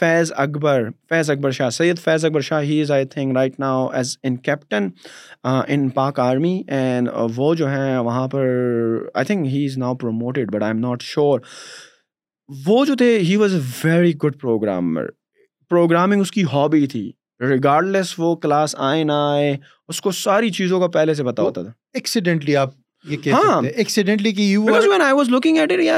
Faiz Akbar Faiz Akbar Shah Syed Faiz Akbar Shah he is I think right now as an captain in Pak army and وہ جو ہیں وہاں پر I think he is now promoted but I'm not sure وہ جو تھے he was a very good programmer programming اس کی hobby تھی regard لیس وہ کلاس آئے نہ آئے اس کو ساری چیزوں کا پہلے سے پتا ہوتا تھا ایکسیڈنٹلی آپ ہاں۔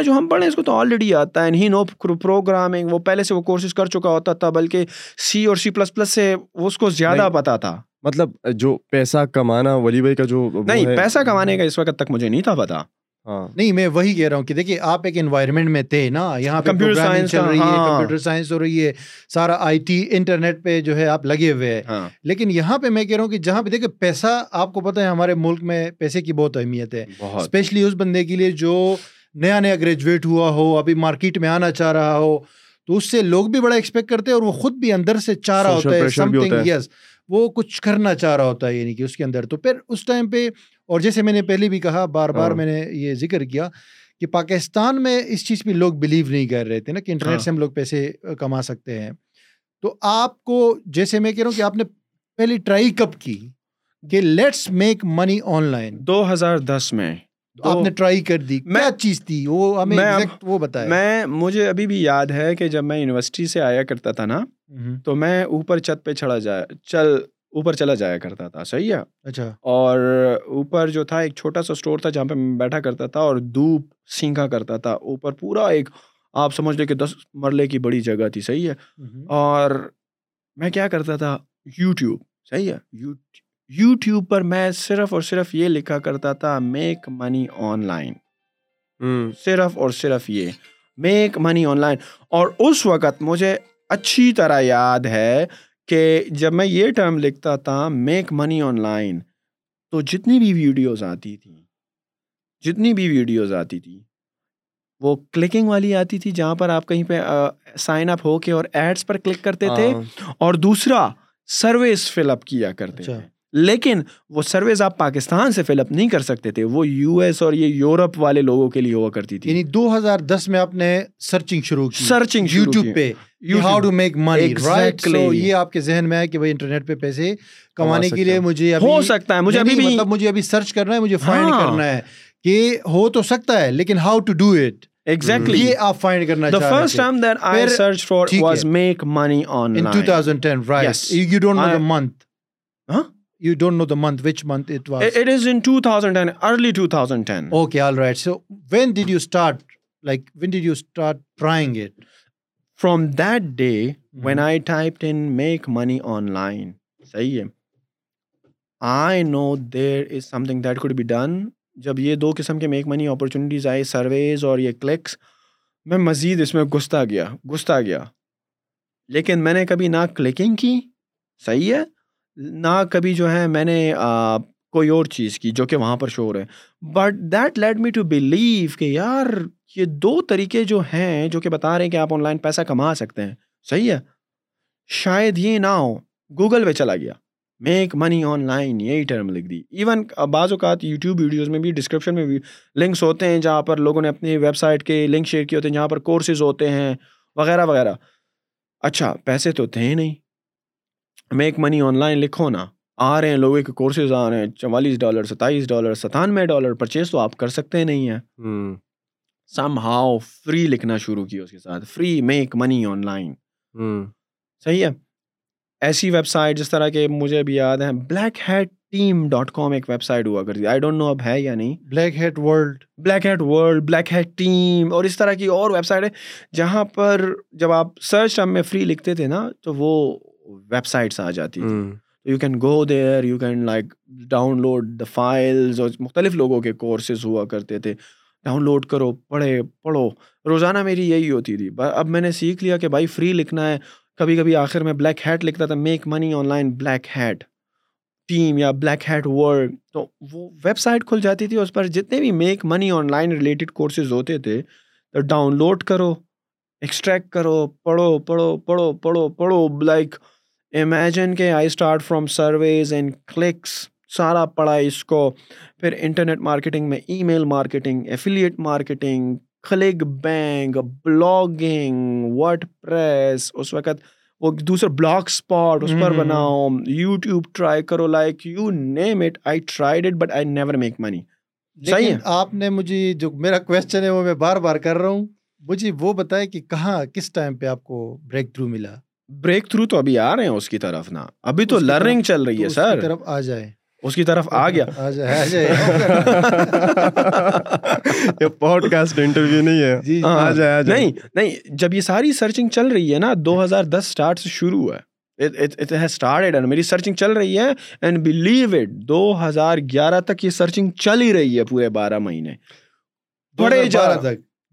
جو ہم پڑھیں اس کو تو آلریڈی آتا ہے پروگرامنگ وہ وہ پہلے سے کورسز کر چکا ہوتا تھا بلکہ سی اور سی پلس پلس سے اس کو زیادہ پتا تھا مطلب جو پیسہ کمانا ولی بھائی کا جو نہیں پیسہ کمانے کا اس وقت تک مجھے نہیں تھا پتا ہاں۔ نہیں میں وہی کہہ رہا ہوں کہ دیکھیے آپ ایک انوائرمنٹ میں تھے نا یہاں پہ کمپیوٹر سائنس چل رہی ہے کمپیوٹر ہاں۔ سائنس ہو رہی ہے سارا آئی ٹی انٹرنیٹ پہ جو ہے آپ لگے ہوئے ہیں ہاں۔ لیکن یہاں پہ میں کہہ رہا ہوں کہ جہاں پہ دیکھیں پیسہ آپ کو پتہ ہے ہمارے ملک میں پیسے کی بہت اہمیت ہے اسپیشلی اس بندے کے لیے جو نیا نیا گریجویٹ ہوا ہو ابھی مارکیٹ میں آنا چاہ رہا ہو تو اس سے لوگ بھی بڑا ایکسپیکٹ کرتے ہیں اور وہ خود بھی اندر سے چاہ رہا ہوتا ہے وہ کچھ کرنا چاہ رہا ہوتا ہے یعنی کہ اس کے اندر تو پھر اس ٹائم پہ اور جیسے میں نے پہلے بھی کہا بار بار ہاں۔ میں نے یہ ذکر کیا کہ پاکستان میں اس چیز پہ لوگ بلیو نہیں کر رہے تھے نا کہ انٹرنیٹ ہاں۔ سے ہم لوگ پیسے کما سکتے ہیں تو آپ کو جیسے میں کہہ رہا ہوں کہ آپ نے پہلی ٹرائی کب کی کہ let's make money online دو ہزار دس میں آپ نے ٹرائی کر دی میں مجھے ابھی بھی یاد ہے کہ جب میں یونیورسٹی سے آیا کرتا تھا نا تو میں اوپر چھت پہ چڑھا جایا چل اوپر چلا جایا کرتا تھا صحیح ہے اچھا اور اوپر جو تھا ایک چھوٹا سا اسٹور تھا جہاں پہ میں بیٹھا کرتا تھا اور دھوپ سینکا کرتا تھا اوپر پورا ایک آپ سمجھ لیں کہ دس مرلے کی بڑی جگہ تھی صحیح ہے اور میں کیا کرتا تھا یوٹیوب صحیح ہے یوٹیوب پر میں صرف اور صرف یہ لکھا کرتا تھا میک منی آن لائن صرف اور صرف یہ میک منی آن لائن اور اس وقت مجھے اچھی طرح یاد ہے کہ جب میں یہ ٹرم لکھتا تھا میک منی آن لائن تو جتنی بھی ویڈیوز آتی تھی جتنی بھی ویڈیوز آتی تھی وہ کلکنگ والی آتی تھی جہاں پر آپ کہیں پہ سائن اپ ہو کے اور ایڈس پر کلک کرتے تھے ہاں۔ اور دوسرا سروس فل اپ کیا کرتے اچھا۔ تھے لیکن وہ سروس آپ پاکستان سے فل اپ نہیں کر سکتے تھے وہ یو ایس اور یہ یورپ والے لوگوں کے لیے ہوا کرتی تھی یعنی دو ہزار دس میں آپ نے سرچنگ شروع کی سرچنگ پہ you how to make money یہ آپ کے ذہن میں ہے کہ بھائی انٹرنیٹ پہ پیسے کمانے کے لیے مجھے ہو سکتا ہے مجھے مطلب مجھے ابھی سرچ کرنا ہے مجھے فائنڈ ہاں۔ کرنا ہے کہ ہو تو سکتا ہے لیکن how to do اٹیکلیٹ fork money on two thousand جب یہ دو قسم کے میک منی اپرچونیٹیز آئے سرویز اور یہ کلکس میں مزید اس میں گھستا گیا گھستا گیا لیکن میں نے کبھی نہ کلکنگ کی صحیح ہے نہ کبھی جو ہے میں نے کوئی اور چیز کی جو کہ وہاں پر شور ہے but that let me to believe کہ یار یہ دو طریقے جو ہیں جو کہ بتا رہے ہیں کہ آپ آن لائن پیسہ کما سکتے ہیں صحیح ہے شاید یہ نہ ہو گوگل پہ چلا گیا میک منی آن لائن یہی ٹرم لکھ دی ایون بعض اوقات یوٹیوب ویڈیوز میں بھی ڈسکرپشن میں بھی لنکس ہوتے ہیں جہاں پر لوگوں نے اپنی ویب سائٹ کے لنک شیئر کیے ہوتے ہیں جہاں پر کورسز ہوتے ہیں وغیرہ وغیرہ اچھا پیسے تو تھے ہی نہیں میک منی آن لائن لکھو نا آ رہے ہیں لوگوں کے کورسز آ رہے ہیں چوالیس ڈالر ستائیس ڈالر ڈالر ستانوے پرچیز تو آپ کر سکتے نہیں ہیں سم ہاؤ فری فری لکھنا شروع اس کے ساتھ میک منی آن لائن صحیح ہے ایسی ویب سائٹ جس طرح کے مجھے بھی یاد ہے black head team dot com ایک ویب سائٹ ہوا کرتی ہے یا نہیں بلیک ہیڈ ٹیم اور اس طرح کی اور ویب سائٹ ہے جہاں پر جب آپ سرچ میں فری لکھتے تھے نا تو وہ ویب سائٹس آ جاتی you can go there you can like download the files اور مختلف لوگوں کے کورسز ہوا کرتے تھے ڈاؤن لوڈ کرو پڑھے پڑھو روزانہ میری یہی ہوتی تھی اب میں نے سیکھ لیا کہ بھائی فری لکھنا ہے کبھی کبھی آخر میں بلیک ہیٹ لکھتا تھا make money online black hat team یا بلیک ہیٹ ورلڈ تو وہ ویب سائٹ کھل جاتی تھی اس پر جتنے بھی make money online related courses ہوتے تھے تو ڈاؤن لوڈ کرو ایکسٹریکٹ کرو پڑھو پڑھو پڑھو پڑھو پڑھو like, امیجن کے I start from surveys and clicks سارا پڑھا اس کو پھر انٹرنیٹ مارکیٹنگ میں email marketing affiliate marketing ClickBank blogging WordPress اس وقت وہ دوسرے بلاگ اسپاٹ اس پر بناؤ یوٹیوب ٹرائی کرو like you name it I tried it but I never make money ہے آپ نے مجھے جو میرا کویشچن ہے وہ میں بار بار کر رہا ہوں مجھے وہ بتائے کہ کہاں کس ٹائم پہ آپ کو بریک تھرو ملا بریک تھرو تو ابھی آ رہے ہیں اس کی طرف نا ابھی تو لرننگ چل رہی ہے سر طرف آ جائے اس کی طرف آ گیا پوڈ کاسٹ انٹرویو نہیں ہے جی، جی۔ نہیں نہیں جب یہ ساری سرچنگ چل رہی ہے نا دو ہزار دس اسٹارٹ سے شروع ہے میری سرچنگ چل رہی ہے اینڈ بلیو اٹ دو ہزار گیارہ تک یہ سرچنگ چل ہی رہی ہے پورے بارہ مہینے بڑے جا تک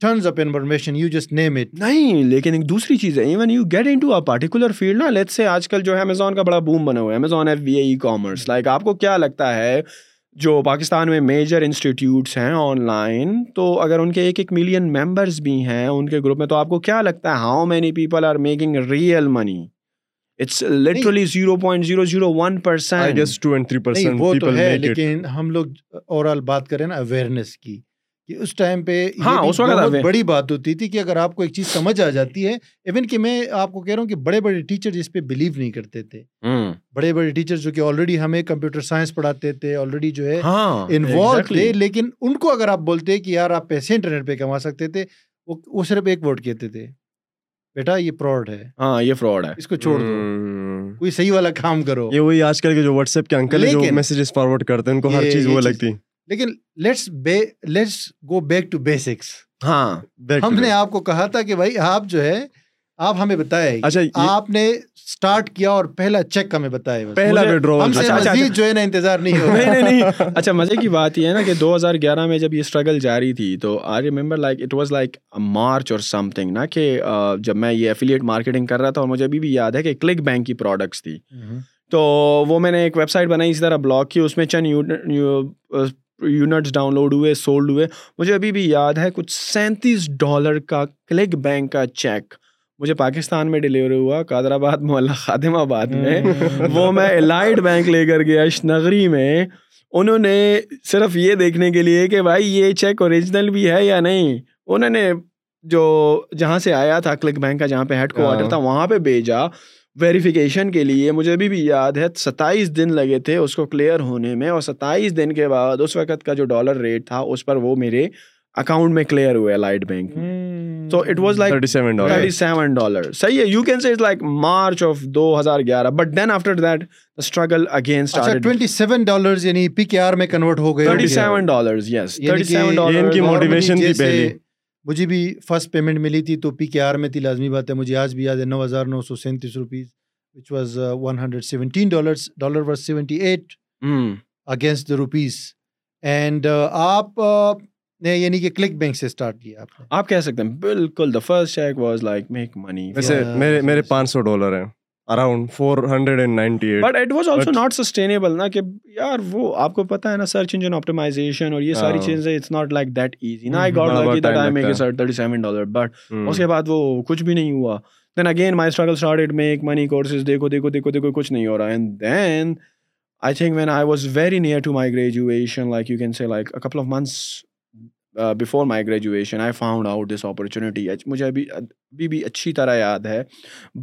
کیا لگتا ہے جو پاکستان میں میجر انسٹیٹیوٹس ہیں آن لائن تو اگر ان ان کے کے ایک ایک ملین ممبرس بھی ہیں گروپ میں تو آپ کو کیا لگتا ہے how many people are making real money ہم لوگ اوور آل بات کریں نا اویئرنیس کی کہ اس ٹائم پہ ہاں اس وقت بڑی بات ہوتی تھی کہ اگر آپ کو ایک چیز سمجھ آ جاتی ہے ایون کہ میں آپ کو کہہ رہا ہوں کہ بڑے بڑے ٹیچر جس پہ بلیو نہیں کرتے تھے بڑے بڑے ٹیچر جو کہ آلریڈی ہمیں کمپیوٹر سائنس پڑھاتے تھے آلریڈی جو ہے انوالو ہاں، تھے لیکن ان کو اگر آپ بولتے کہ یار آپ پیسے انٹرنیٹ پہ کما سکتے تھے وہ صرف ایک ورڈ کہتے تھے بیٹا یہ فراڈ ہے ہاں یہ فراڈ ہے اس کو چھوڑ دو کوئی صحیح والا کام کرو یہ وہی آج کل کے جو واٹس ایپ کے انکل ہیں جو میسیجز فارورڈ کرتے ہیں ان کو ہر چیز وہ لگتی ہے لیکن let's let's go back to basics ہاں ہم نے آپ کو کہا تھا کہ بھائی آپ جو ہے آپ ہمیں بتائے اچھا آپ نے اسٹارٹ کیا اور پہلا چیک ہمیں بتایا پہلا اچھا، اچھا، اچھا۔ جو ہے نا انتظار نہیں نہیں اچھا مزے کی بات یہ ہے نا کہ دو ہزار گیارہ میں جب یہ اسٹرگل جاری تھی تو I remember like it was like March اور سم تھنگ نا کہ جب میں یہ افیلیٹ مارکیٹنگ کر رہا تھا اور مجھے ابھی بھی یاد ہے کہ کلک بینک کی پروڈکٹس تھی تو وہ میں نے ایک ویب سائٹ بنائی اسی طرح بلاگ کی اس میں چند یونٹس ڈاؤن لوڈ ہوئے سولڈ ہوئے مجھے ابھی بھی یاد ہے کچھ سینتیس ڈالر کا کلک بینک کا چیک مجھے پاکستان میں ڈیلیور ہوا قادر آباد مولا خادم آباد میں وہ میں الائڈ بینک لے کر گیا اشنگری میں انہوں نے صرف یہ دیکھنے کے لیے کہ بھائی یہ چیک اوریجنل بھی ہے یا نہیں انہوں نے جو جہاں سے آیا تھا کلک بینک کا جہاں پہ ہیڈ ہاں. کوارٹر تھا وہاں پہ بھیجا ویریفیکیشن کے لیے مجھے ابھی بھی یاد ہے ستائیس دن لگے تھے اس کو کلیئر ہونے میں اور ستائیس دن کے بعد اس وقت کا جو ڈالر ریٹ تھا اس پر وہ میرے اکاؤنٹ میں کلیئر ہوئے light bank so it was like thirty seven dollar صحیح ہے you can says like March of دو ہزار گیارہ but then after that struggle against twenty seven dollar یعنی پی کے آر میں کنورٹ ہو گئے thirty seven dollar yes thirty seven dollar ان کی motivation تھی پہلی مجھے بھی فرسٹ پیمنٹ ملی تھی تو پی کے آر میں تھی لازمی بات ہے مجھے آج بھی یاد ہے نو ہزار نو سو سینتیس rupees which was one hundred seventeen dollars seventy eight against the rupees and آپ uh, نے یعنی کہ کلک بینک سے اسٹارٹ کیا آپ کہہ سکتے ہیں بالکل the first cheque was like make money ویسے میرے میرے پانچ سو ڈالر ہیں around four hundred and ninety eight but it was also not sustainable نا کہ یار وہ آپ کو پتا ہے نا سرچ انجن آپٹیمائزیشن اور یہ ساری ہاں۔ چیزیں it's not like that easy نا I got lucky that I make sure thirty seven dollar but اس کے بعد وہ کچھ بھی نہیں ہوا then again my struggle start make money courses دیکھو دیکھو دیکھو دیکھو کچھ نہیں ہو رہا and then I think when I was very near to my graduation like you can say like couple of months before my graduation I found out this opportunity مجھے ابھی ابھی بھی اچھی طرح یاد ہے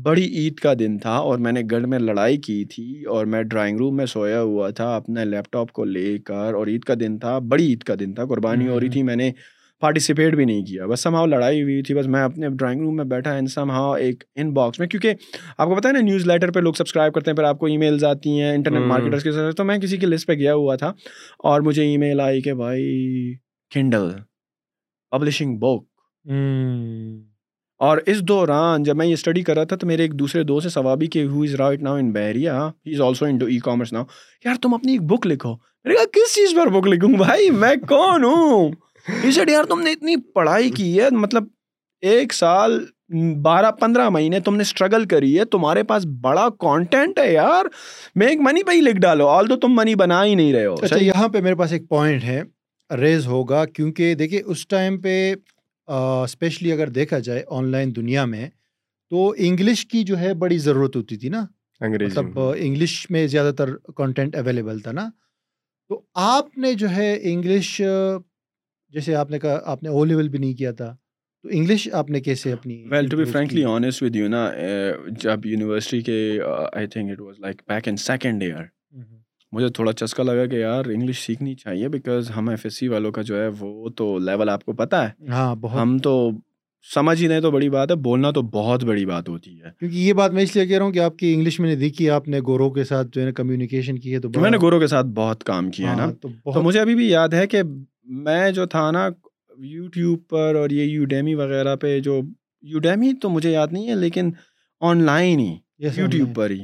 بڑی عید کا دن تھا اور میں نے گھر میں لڑائی کی تھی اور میں ڈرائنگ روم میں سویا ہوا تھا اپنے لیپ ٹاپ کو لے کر اور عید کا دن تھا بڑی عید کا دن تھا قربانی ہو رہی تھی میں نے پارٹیسپیٹ بھی نہیں کیا بس ہاؤ لڑائی ہوئی تھی بس میں اپنے ڈرائنگ روم میں بیٹھا ان ہاؤ ایک ان باکس میں کیونکہ آپ کو پتہ ہے نا نیوز لیٹر پہ لوگ سبسکرائب کرتے ہیں پھر آپ کو ای میلز آتی ہیں انٹرنیٹ مارکیٹرس کے ساتھ تو میں کسی کی لسٹ پہ گیا ہوا تھا اور مجھے ای میل آئی کہ بھائی کنڈل پبلشنگ بک اور اس دوران جب میں یہ اسٹڈی کر رہا تھا تو میرے ایک دوسرے دوست ثوابی کامرس ناؤ یار تم اپنی ایک بک لکھو میں نے کہا کس چیز پر بک لکھوں بھائی میں کون ہوں یار تم نے اتنی پڑھائی کی ہے مطلب ایک سال بارہ پندرہ مہینے تم نے اسٹرگل کری ہے تمہارے پاس بڑا کانٹینٹ ہے یار میں ایک منی پہ ہی لکھ ڈالو آل دو تم منی بنا ہی نہیں رہے ہو اچھا یہاں پہ میرے پاس ایک پوائنٹ ہے ریز ہوگا کیونکہ دیکھیے اس ٹائم پہ اسپیشلی اگر دیکھا جائے آن لائن دنیا میں تو انگلش کی جو ہے بڑی ضرورت ہوتی تھی نا مطلب انگلش میں زیادہ تر کانٹینٹ اویلیبل تھا نا تو آپ نے جو ہے انگلش جیسے آپ نے کہا آپ نے او لیول بھی نہیں کیا تھا تو انگلش آپ نے کیسے اپنی well to be frankly honest with you نا جب یونیورسٹی کے I think it was like back in second year مجھے تھوڑا چسکا لگا کہ یار انگلش سیکھنی چاہیے بیکاز ہم ایف ایس سی والوں کا جو ہے وہ تو لیول آپ کو پتہ ہے ہاں ہم تو سمجھ ہی نہیں تو بڑی بات ہے بولنا تو بہت بڑی بات ہوتی ہے کیونکہ یہ بات میں اس لیے کہہ رہا ہوں کہ آپ کی انگلش میں نے دیکھی آپ نے گورو کے ساتھ جو ہے نا کمیونیکیشن کی ہے تو میں نے گورو کے ساتھ بہت کام کیا ہے نا ہاں، تو مجھے ابھی بھی یاد ہے کہ میں جو تھا نا یوٹیوب پر اور یہ یو ڈیمی وغیرہ پہ جو یو ڈیمی تو مجھے یاد نہیں ہے لیکن آن لائن ہی یوٹیوب پر ہی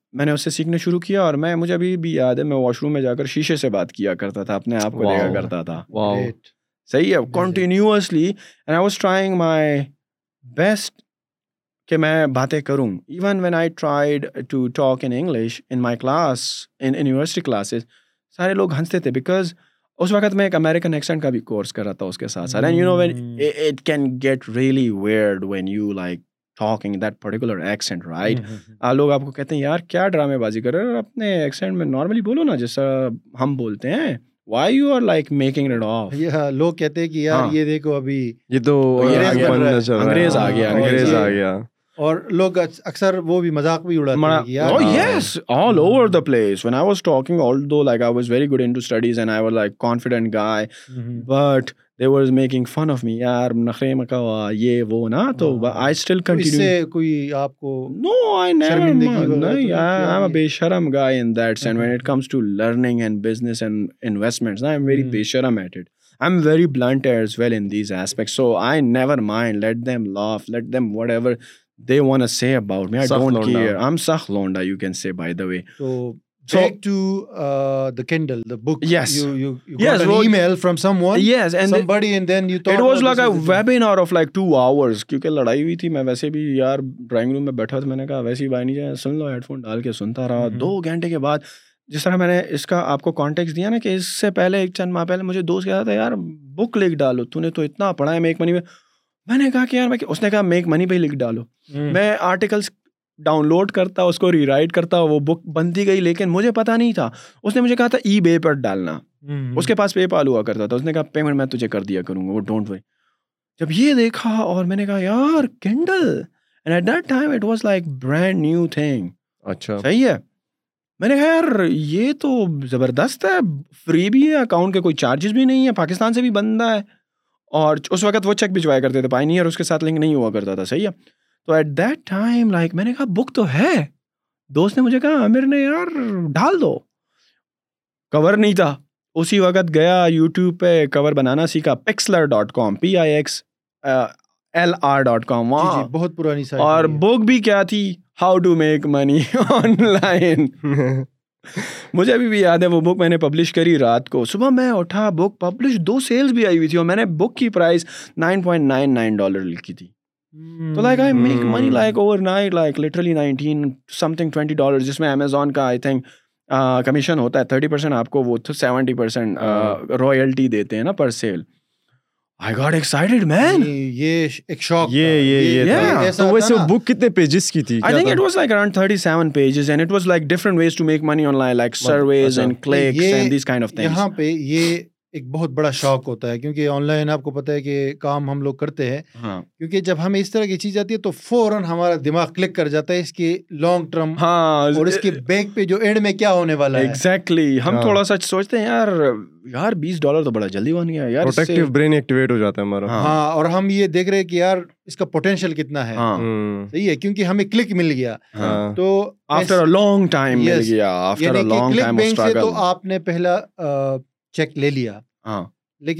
میں نے اس سے سیکھنا شروع کیا اور میں مجھے ابھی بھی یاد ہے میں واش روم میں جا کر شیشے سے بات کیا کرتا تھا اپنے آپ کو دیکھا کرتا تھا صحیح ہے continuously and I was trying my best کہ میں باتیں کروں even when I tried to talk in English in my class in university classes سارے لوگ ہنستے تھے بیکاز اس وقت میں ایک امیریکن ایکسینٹ کا بھی کورس کر رہا تھا اس کے ساتھ ساتھ and you know when it can get really weird when you like talking that particular accent right لوگ آپ کو کہتے ہیں یار کیا ڈرامے بازی کر رہے ہیں اپنے ایکسینٹ میں نارملی بولو نا جیسا ہم بولتے ہیں why you are like making it off لوگ کہتے ہیں کہ یار ہاں۔ یہ دیکھو ابھی یہ تو انگریز آ گیا انگریز آ گیا اور لوگ اکثر وہ بھی مذاق بھی اڑاتے ہیں yes all over the place when I was talking although like I was very good in to studies and I was like confident guy but they was making fun of me یار نخرے مکا یہ وہ نا تو I still continue اس سے کوئی آپ کو نو آئی نیور نہیں آئی ایم بے شرم guy in that sense when it comes to learning and business and investments I am very بے شرم at it I am very blunt as well in these aspects so I never mind let them laugh let them whatever they want say about me I don't care I am سخ لونڈا you can say by the way تو بھی ویسے آئی نہیں جا سن لو head phone ڈال کے سنتا رہا دو گھنٹے کے بعد جس طرح میں نے اس کا آپ کو کانٹیکٹ دیا نا کہ اس سے پہلے ایک چند ماہ پہلے مجھے دوست کہا تھا یار بک لکھ ڈالو تو نے تو اتنا پڑھا ہے میک منی میں میں نے کہا کہ یار میں اس نے کہا میک منی پہ ہی لکھ ڈالو میں آرٹیکلس ڈاؤن لوڈ کرتا اس کو ری رائٹ کرتا وہ بک بنتی گئی لیکن مجھے پتا نہیں تھا اس نے مجھے کہا تھا ای بے پر ڈالنا اس کے پاس پے پال ہوا کرتا تھا اس نے کہا پیمنٹ میں تجھے کر دیا کروں گا وہ ڈونٹ جب یہ دیکھا اور میں نے کہا یار کینڈل برانڈ نیو تھنگ اچھا صحیح ہے میں نے کہا یار یہ تو زبردست ہے فری بھی ہے اکاؤنٹ کے کوئی چارجز بھی نہیں ہے پاکستان سے بھی بندہ ہے اور اس وقت وہ چیک بھجوایا کرتے تھے پائنی اور اس کے ساتھ لنک نہیں ہوا کرتا تھا صحیح ہے تو ایٹ دیٹ ٹائم لائک میں نے کہا بک تو ہے دوست نے مجھے کہا عامر نے یار ڈال دو کور نہیں تھا اسی وقت گیا یوٹیوب پہ کور بنانا سیکھا Pixlr dot com P I X L R dot com وہاں بہت پرانی سا اور بک بھی کیا تھی how to make money online مجھے ابھی بھی یاد ہے وہ بک میں نے پبلش کری رات کو صبح میں اٹھا بک پبلش دو سیلس بھی آئی ہوئی تھی اور میں نے بک کی price nine point nine nine dollar لکھی تھی تو like I make money like overnight like literally nineteen something twenty dollar جس میں امیزون کا آئی تھنک کمیشن ہوتا ہے تھرٹی پرسینٹ آپ کو وہ سیونٹی پرسینٹ رویلٹی دیتے ہیں نا پر سیل یہ ایک بہت بڑا شوق ہوتا ہے کیونکہ آن لائن آپ کو پتا ہے کہ کام ہم لوگ کرتے ہیں ہاں۔ کیونکہ جب ہمیں اس طرح کی چیز آتی ہے تو فوراً ہمارا دماغ کلک کر جاتا ہے اس کی لانگ ٹرم اور اس کے بینک پہ جو اینڈ میں کیا ہونے والا ہے ایگزیکٹلی ہم ہاں۔ تھوڑا سا سوچتے ہیں یار یار بیس ڈالر تو بڑا جلدی بن گیا یار برین ایکٹیویٹ ہو جاتا ہے ہمارا ہاں۔, ہاں اور ہم یہ دیکھ رہے ہیں کہ یار اس کا پوٹینشیل کتنا ہے صحیح ہے کیونکہ ہمیں کلک مل گیا تو آفٹر لانگ ٹائم مل گیا آفٹر لانگ ٹائم تو آپ نے پہلا چیک لے لیا لیکن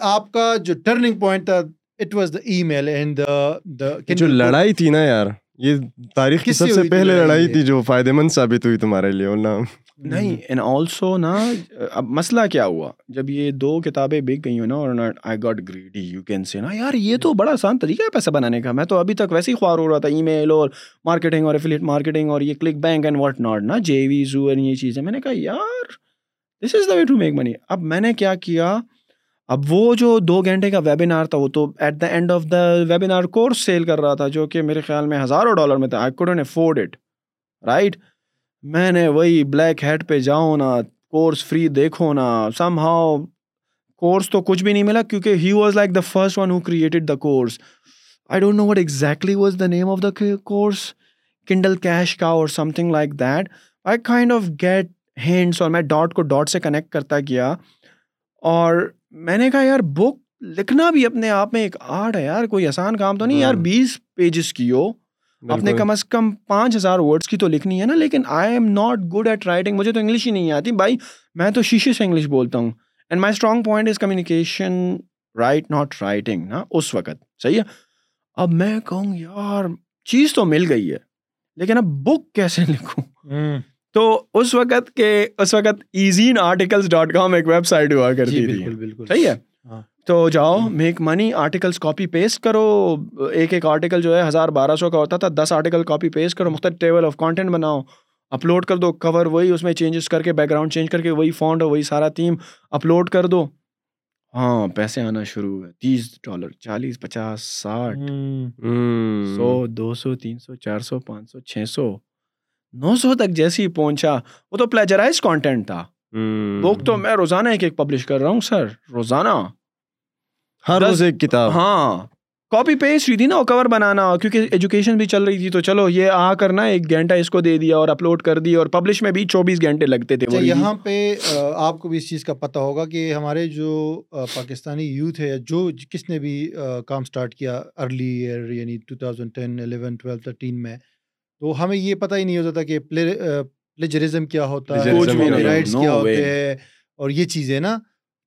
آپ کا جو ٹرننگ پوائنٹ تھا it was the email جو لڑائی تھی نا یار یہ تاریخ کی سب سے پہلے لڑائی تھی جو فائدہ مند ثابت ہوئی تمہارے لیے نہیں اینڈ آلسو نا اب مسئلہ کیا ہوا جب یہ دو کتابیں بک گئی ہوں نا اور I got greedy you can see نا یار یہ تو بڑا آسان طریقہ ہے پیسہ بنانے کا میں تو ابھی تک ویسے ہی خوار ہو رہا تھا ای میل اور مارکیٹنگ اور افلیٹ مارکیٹنگ اور یہ click bank and what not نا جے وی زو اینڈ یہ چیزیں میں نے کہا یار this is the way to make money اب میں نے کیا کیا اب وہ جو دو گھنٹے کا ویبینار تھا وہ تو at the end of the webinar course sale کر رہا تھا جو کہ میرے خیال میں ہزاروں ڈالر میں تھا I couldn't afford it right میں نے وہی بلیک ہیڈ پہ جاؤ نا کورس فری دیکھو نا سم ہاؤ کورس تو کچھ بھی نہیں ملا کیونکہ he was like the first one who created the course I don't know what exactly was the name of the course Kindle Cash کا اور something like that I kind of get hands اور میں dot کو dot سے connect کرتا گیا اور میں نے کہا یار بک لکھنا بھی اپنے آپ میں ایک آرٹ ہے یار کوئی آسان کام تو نہیں ہاں۔ یار بیس پیجز کی ہو آپ نے کم از کم پانچ ہزار ورڈس کی تو لکھنی ہے نا لیکن I am not good at writing مجھے تو انگلش ہی نہیں آتی بھائی میں تو شیشے سے انگلش بولتا ہوں and my strong point is communication right not writing نا اس وقت صحیح ہے اب میں کہوں یار چیز تو مل گئی ہے لیکن اب بک کیسے لکھوں تو اس وقت کے اس وقت ایزین آرٹیکلس ڈاٹ کام ایک ویب سائٹ ہوا جی، کرتی تھی بالکل صحیح ہے ہاں۔ تو جاؤ make money articles copy paste کرو ایک ایک آرٹیکل جو ہے ہزار بارہ سو کا ہوتا تھا دس آرٹیکل کاپی پیسٹ کرو مختلف ٹیبل آف کانٹینٹ بناؤ اپلوڈ کر دو کور وہی اس میں چینجز کر کے بیک گراؤنڈ چینج کر کے وہی فونڈ وہی سارا تھیم اپلوڈ کر دو ہاں پیسے آنا شروع ہوئے تیس ڈالر چالیس پچاس ساٹھ سو دو سو تین سو چار سو پانچ سو چھ سو نو سو تک جیسے ہی پہنچا وہ تو پلیجرائز کانٹینٹ تھا بک تو میں روزانہ ایک ایک پبلش کر رہا ہوں سر روزانہ ہر روز ایک کتاب ہاں کاپی پیسٹ ہوئی تھی نا کور بنانا کیونکہ ایجوکیشن بھی چل رہی تھی تو چلو یہ آ کر نا ایک گھنٹہ اس کو دے دیا اور اپلوڈ کر دیا اور پبلش میں بھی چوبیس گھنٹے لگتے تھے اچھا، یہاں پہ آپ کو بھی اس چیز کا پتہ ہوگا کہ ہمارے جو پاکستانی یوتھ ہے جو کس نے بھی کام اسٹارٹ کیا ارلی ایئر یعنی two ten eleven twelve thirteen میں تو ہمیں یہ پتہ ہی نہیں ہوتا تھا کہ یہ چیزیں نا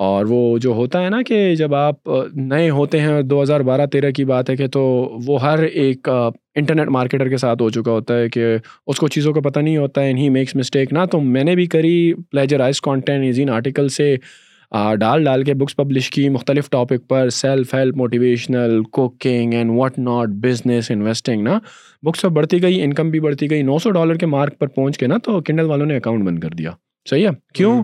اور وہ جو ہوتا ہے نا کہ جب آپ نئے ہوتے ہیں دو ہزار بارہ تیرہ کی بات ہے کہ تو وہ ہر ایک انٹرنیٹ مارکیٹر کے ساتھ ہو چکا ہوتا ہے کہ اس کو چیزوں کا پتہ نہیں ہوتا ہے ہی میکس مسٹیک نہ تو میں نے بھی کری پلیجرائز کانٹینٹ ان آرٹیکل سے ڈال ڈال کے بکس پبلش کی مختلف topic per self help motivational cooking and what not business investing نا بکس پر بڑھتی گئی انکم بھی بڑھتی گئی نو سو ڈالر کے مارک پر پہنچ کے نا تو کنڈل والوں نے اکاؤنٹ بند کر دیا صحیح ہے کیوں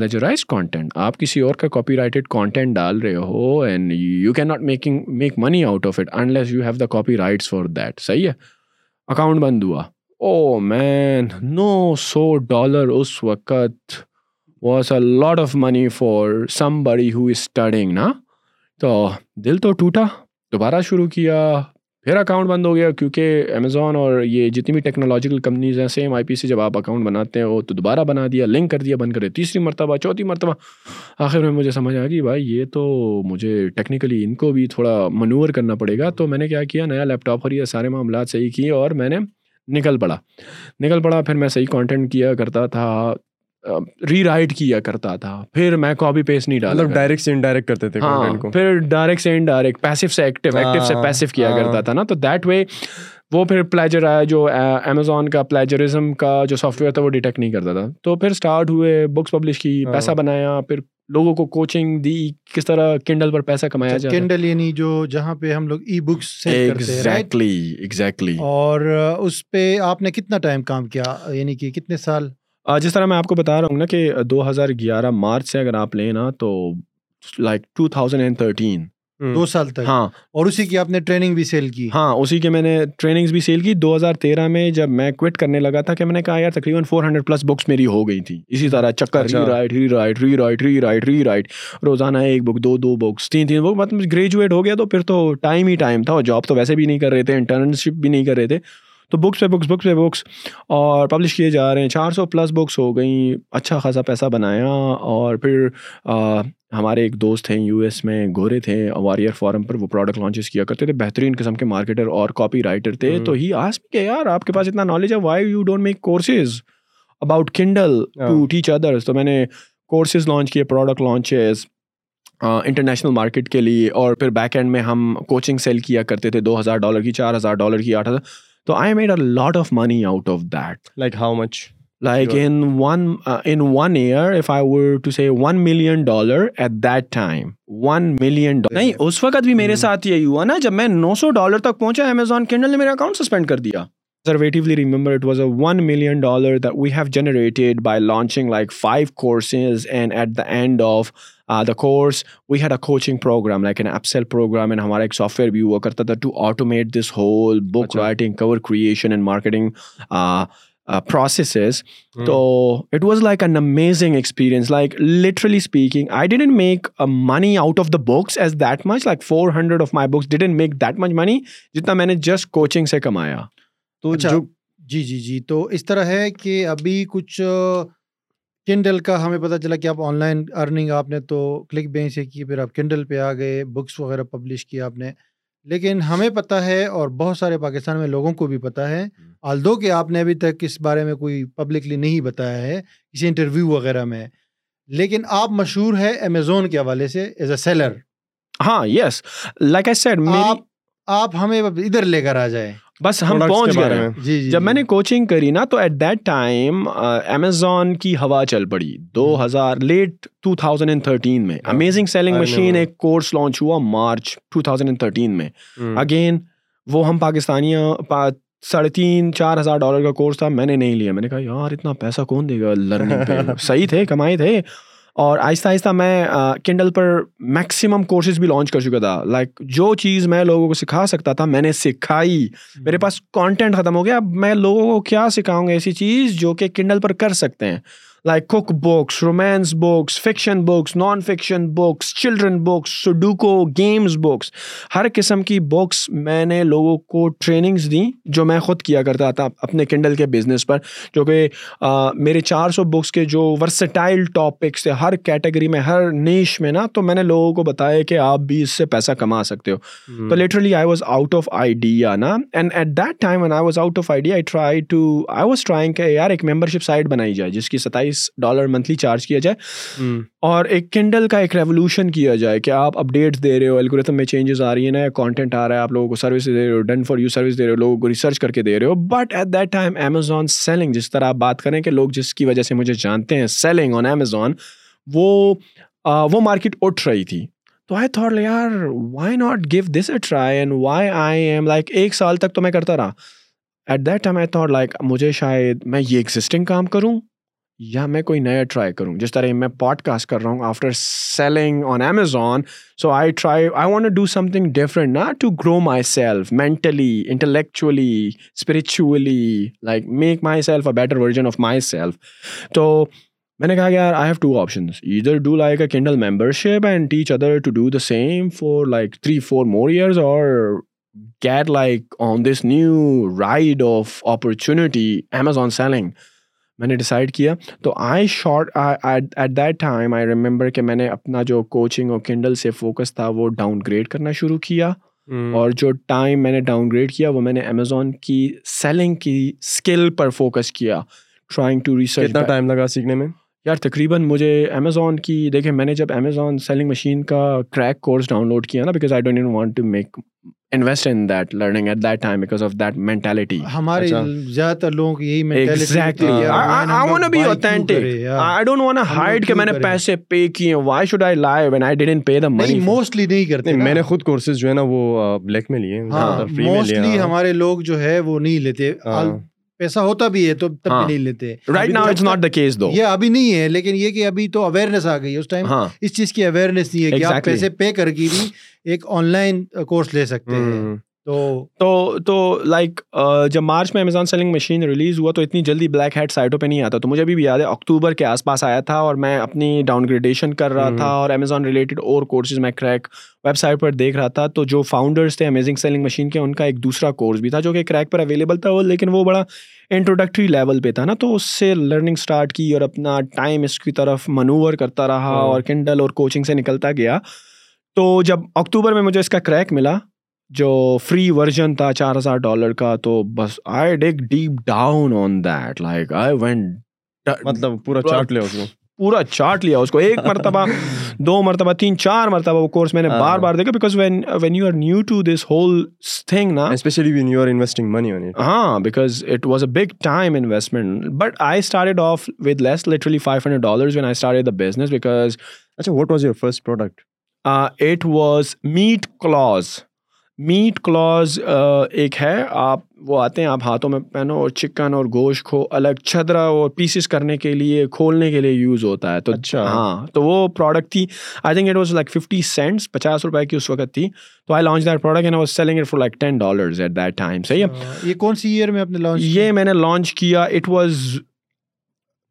لیجرائز کانٹینٹ آپ کسی اور کا کاپی رائٹیڈ کانٹینٹ ڈال رہے ہو and you can not making make money out of it unless less you have the copyrights for that صحیح ہے اکاؤنٹ بند ہوا او مین نو سو ڈالر اس وقت was a lot of money for some بڑی ہو اسٹڈنگ نا تو دل تو ٹوٹا دوبارہ شروع کیا پھر اکاؤنٹ بند ہو گیا کیونکہ امیزون اور یہ جتنی بھی ٹیکنالوجیکل کمپنیز ہیں سیم آئی پی سے جب آپ اکاؤنٹ بناتے ہیں وہ تو دوبارہ بنا دیا لنک کر دیا بند کر دیا تیسری مرتبہ چوتھی مرتبہ آخر میں مجھے سمجھ آیا کہ بھائی یہ تو مجھے ٹیکنیکلی ان کو بھی تھوڑا منور کرنا پڑے گا تو میں نے کیا کیا نیا لیپ ٹاپ خریدا سارے معاملات صحیح کیے اور میں نے نکل پڑا نکل پڑا پھر میں صحیح کانٹینٹ کیا کرتا تھا ری رائٹ کیا کرتا تھا پھر میں کاپی پیسٹ نہیں ڈالتا مطلب ڈائریکٹ سے انڈائریکٹ کرتے تھے ہاں پھر ڈائریکٹ سے انڈائریکٹ پیسو سے ایکٹیو ہاں، ایکٹیو سے پیسو ہاں، کیا ہاں۔ کرتا تھا نا تو دیٹ وے وہ پھر پلیجر آیا جو امیزون کا پلیجرزم کا جو سافٹ ویئر تھا وہ ڈیٹیکٹ نہیں کرتا تھا تو پھر اسٹارٹ ہوئے بکس پبلش کی پیسہ بنایا پھر لوگوں کو کوچنگ دی کس طرح کنڈل پر پیسہ کمایا اچھا، جاتا کنڈل یعنی جو جہاں پہ ہم لوگ ای بکس سے ایگزیکٹلی ایگزیکٹلی اور اس پہ آپ نے کتنا ٹائم کام کیا یعنی کہ کتنے سال جس طرح میں آپ کو بتا رہا ہوں نا کہ دو ہزار گیارہ مارچ سے اگر آپ لیں نا تو like two thousand and thirteen دو سال تک ہاں اور اسی کی آپ نے ٹریننگ بھی سیل کی ہاں اسی کے میں نے بھی سیل کی دو ہزار تیرہ میں جب میں کوئٹ کرنے لگا تھا کہ میں نے کہا یار تقریباً فور ہنڈریڈ پلس بکس میری ہو گئی تھی اسی طرح چکر re re re re re write write write write write روزانہ ایک بک دو دو بکس تین تین بک مطلب گریجویٹ ہو گیا تو پھر تو ٹائم ہی ٹائم تھا اور جاب تو ویسے بھی نہیں کر رہے تھے انٹرنشپ بھی نہیں کر رہے تھے تو بکس پہ بکس بکس پہ بکس اور پبلش کیے جا رہے ہیں چار سو پلس بکس ہو گئیں اچھا خاصا پیسہ بنایا اور پھر ہمارے ایک دوست ہیں یو ایس میں گورے تھے واریئر فارم پر وہ پروڈکٹ لانچز کیا کرتے تھے بہترین قسم کے مارکیٹر اور کاپی رائٹر تھے تو ہی آس کہ یار آپ کے پاس اتنا نالج ہے why you don't make courses about Kindle to teach others تو میں نے کورسز لانچ کیے پروڈکٹ لانچز انٹرنیشنل مارکیٹ کے لیے اور پھر بیک اینڈ میں ہم کوچنگ سیل کیا کرتے تھے دو ہزار ڈالر کی چار ہزار ڈالر کی آٹھ ہزار تو I made a lot of money out of that like how much like in one in one year if I were to say one million dollar at that time one million dollar نہیں اس وقت بھی میرے ساتھ یہی ہوا نا جب میں نو سو ڈالر تک پہنچا امیزون کنڈل نے میرا اکاؤنٹ سسپینڈ کر دیا remember it was a one million dollar we have generated by launching like five courses and at the end of the the the the the course we had a coaching program like an upsell program کرتا تھا to automate this whole book writing cover and marketing processes تو it was like an amazing experience like literally speaking I make money out of the books as that much like four hundred of my books the make that much money جتنا میں نے just coaching سے کمایا تو اچھا۔ جو جی جی جی تو اس طرح ہے کہ ابھی کچھ کنڈل کا ہمیں پتہ چلا کہ آپ آن لائن ارننگ آپ نے تو کلک بینک سے کی پھر آپ کنڈل پہ آ گئے بکس وغیرہ پبلش کی آپ نے لیکن ہمیں پتہ ہے اور بہت سارے پاکستان میں لوگوں کو بھی پتہ ہے آل دو کہ آپ نے ابھی تک اس بارے میں کوئی پبلکلی نہیں بتایا ہے کسی انٹرویو وغیرہ میں لیکن آپ مشہور ہے امیزون کے حوالے سے ایز اے سیلر ہاں یس لائک آپ ہمیں ادھر لے کر آ جائیں بس ہم پہنچ گئے ہیں جی، جی، جب میں جی۔ نے کوچنگ کری نا تو ایٹ دیٹ ٹائم امیزون کی ہوا چل پڑی دو ہزار late two thousand and thirteen میں امیزنگ سیلنگ مشین ایک کورس لانچ ہوا March two thousand and thirteen میں اگین وہ ہم پاکستانیاں ساڑھے تین چار ہزار ڈالر کا کورس تھا میں نے نہیں لیا میں نے کہا یار اتنا پیسہ کون دے گا لرننگ پہ صحیح تھے کمائے تھے اور آہستہ آہستہ میں کنڈل پر میکسیمم کورسز بھی لانچ کر چکا تھا لائک جو چیز میں لوگوں کو سکھا سکتا تھا میں نے سکھائی میرے پاس کانٹینٹ ختم ہو گیا اب میں لوگوں کو کیا سکھاؤں گا ایسی چیز جو کہ کنڈل پر کر سکتے ہیں like non books romance books fiction books non fiction ہر قسم کی بکس میں نے لوگوں کو ٹریننگز دیں جو میں خود کیا کرتا تھا اپنے کنڈل کے بزنس پر جو کہ میرے چار سو بکس کے جو ورسٹائل ٹاپکس تھے ہر کیٹیگری میں ہر نیش میں نا تو میں نے لوگوں کو بتایا کہ آپ بھی اس سے پیسہ کما سکتے ہو تو literally I was out of idea نا and at that time I was out of I to I was trying کہ یار ایک ممبر شپ سائٹ بنائی جائے جس کی ستائیس بائیس ڈالر منتھلی چارج کیا جائے اور ایک کنڈل کا ایک ریولیوشن کیا جائے کہ آپ اپڈیٹس دے رہے ہو الگوریتھم میں چینجز آ رہی ہیں نیا کانٹینٹ آ رہا ہے آپ لوگوں کو سروس دے رہے ہو ڈن فار یو سروس دے رہے ہو لوگوں کو ریسرچ کر کے دے رہے ہو but at that time Amazon selling جس طرح آپ بات کریں کہ لوگ جس کی وجہ سے مجھے جانتے ہیں سیلنگ آن امیزون وہ وہ مارکیٹ اٹھ رہی تھی تو آئی تھاٹ یار why not give this a try and why I am like ایک سال تک تو میں کرتا رہا at that time I thought like مجھے شاید میں یہ ایگزسٹنگ کام کروں یا میں کوئی نیا ٹرائی کروں جس طرح میں پوڈ کاسٹ کر رہا ہوں after selling on Amazon so I try I want do something different نا to grow myself mentally intellectually spiritually like make myself a better version of myself تو میں نے کہا کہ یار I have two options either do like a Kindle membership and teach other to do the same for like three four more years اور get like on this new ride of opportunity Amazon selling میں نے decide کیا تو I short at that time I remember کہ میں نے اپنا جو کوچنگ اور کنڈل سے فوکس تھا وہ ڈاؤن گریڈ کرنا شروع کیا اور جو ٹائم میں نے ڈاؤن گریڈ کیا وہ میں نے امیزون کی سیلنگ کی اسکل پر فوکس کیا ٹرائنگ ٹو ریسرچ کتنا ٹائم لگا سیکھنے میں یار تقریباً مجھے امیزون کی دیکھیں میں نے جب امیزون سیلنگ مشین کا کریک کورس ڈاؤن لوڈ کیا نا because I don't want to make invest in that learning at that time because of that mentality ہمارے اچھا۔ زیادہ تر لوگوں کی یہی mentality I want be authentic I don't want hide کہ میں نے پیسے پے کیے ہیں why should I lie when I didn't pay the money mostly نہیں کرتے میں نے خود کورسز جو ہے نا وہ بلیک میں لیے ہیں ہاں، موسٹلی ہمارے لوگ جو ہے وہ نہیں لیتے ہاں۔ پیسہ ہوتا بھی ہے تو تب ہاں. نہیں لیتے right now it's not case though یہ ابھی نہیں ہے لیکن یہ کہ ابھی تو اویئرنیس آ گئی اس ٹائم ہاں. اس چیز کی اویئرنیس نہیں ہے کہ آپ پیسے پے کر کے بھی ایک آن لائن کورس لے سکتے ہیں تو تو لائک uh, جب مارچ میں امیزون سیلنگ مشین ریلیز ہوا تو اتنی جلدی بلیک ہیڈ سائٹوں پہ نہیں آتا تو مجھے ابھی بھی یاد ہے اکتوبر کے آس پاس آیا تھا اور میں اپنی ڈاؤن گریڈیشن کر رہا تھا اور امیزون ریلیٹڈ اور کورسز میں کریک ویب سائٹ پر دیکھ رہا تھا تو جو فاؤنڈرس تھے امیزنگ سیلنگ مشین کے ان کا ایک دوسرا کورس بھی تھا جو کہ کریک پر اویلیبل تھا وہ لیکن وہ بڑا انٹروڈکٹری لیول پہ تھا نا تو اس سے لرننگ اسٹارٹ کی اور اپنا ٹائم اس کی طرف منوور کرتا رہا اور کنڈل اور کوچنگ سے نکلتا گیا تو جب اکتوبر میں مجھے اس کا کریک ملا جو فری ورژن تھا چار ہزار ڈالر کا تو بس I dig deep down on that like I went مطلب پورا چارٹ لیا اس کو پورا چارٹ لیا اس کو ایک مرتبہ دو مرتبہ تین چار مرتبہ وہ کورس میں نے ہاں۔ بار بار دیکھا because when when you are new to this whole thing نا specially when you are investing money on it ہاں because it was a big time investment but I started off with less literally five hundred dollars when I start the business because اچھا what was your first product it was meat claws meat claws ایک ہے آپ وہ آتے ہیں آپ ہاتھوں میں پہنو اور چکن اور گوشت کو الگ چھدرا اور پیسز کرنے کے لیے کھولنے کے لیے یوز ہوتا ہے تو اچھا ہاں تو وہ پروڈکٹ تھی I think it was like fifty cents پچاس روپئے کی اس وقت تھی تو I launch that product and was selling it for like ten dollars at that time صحیح ہے اچھا۔ یہ کون سی ایئر میں لانچ یہ میں نے لانچ کیا it was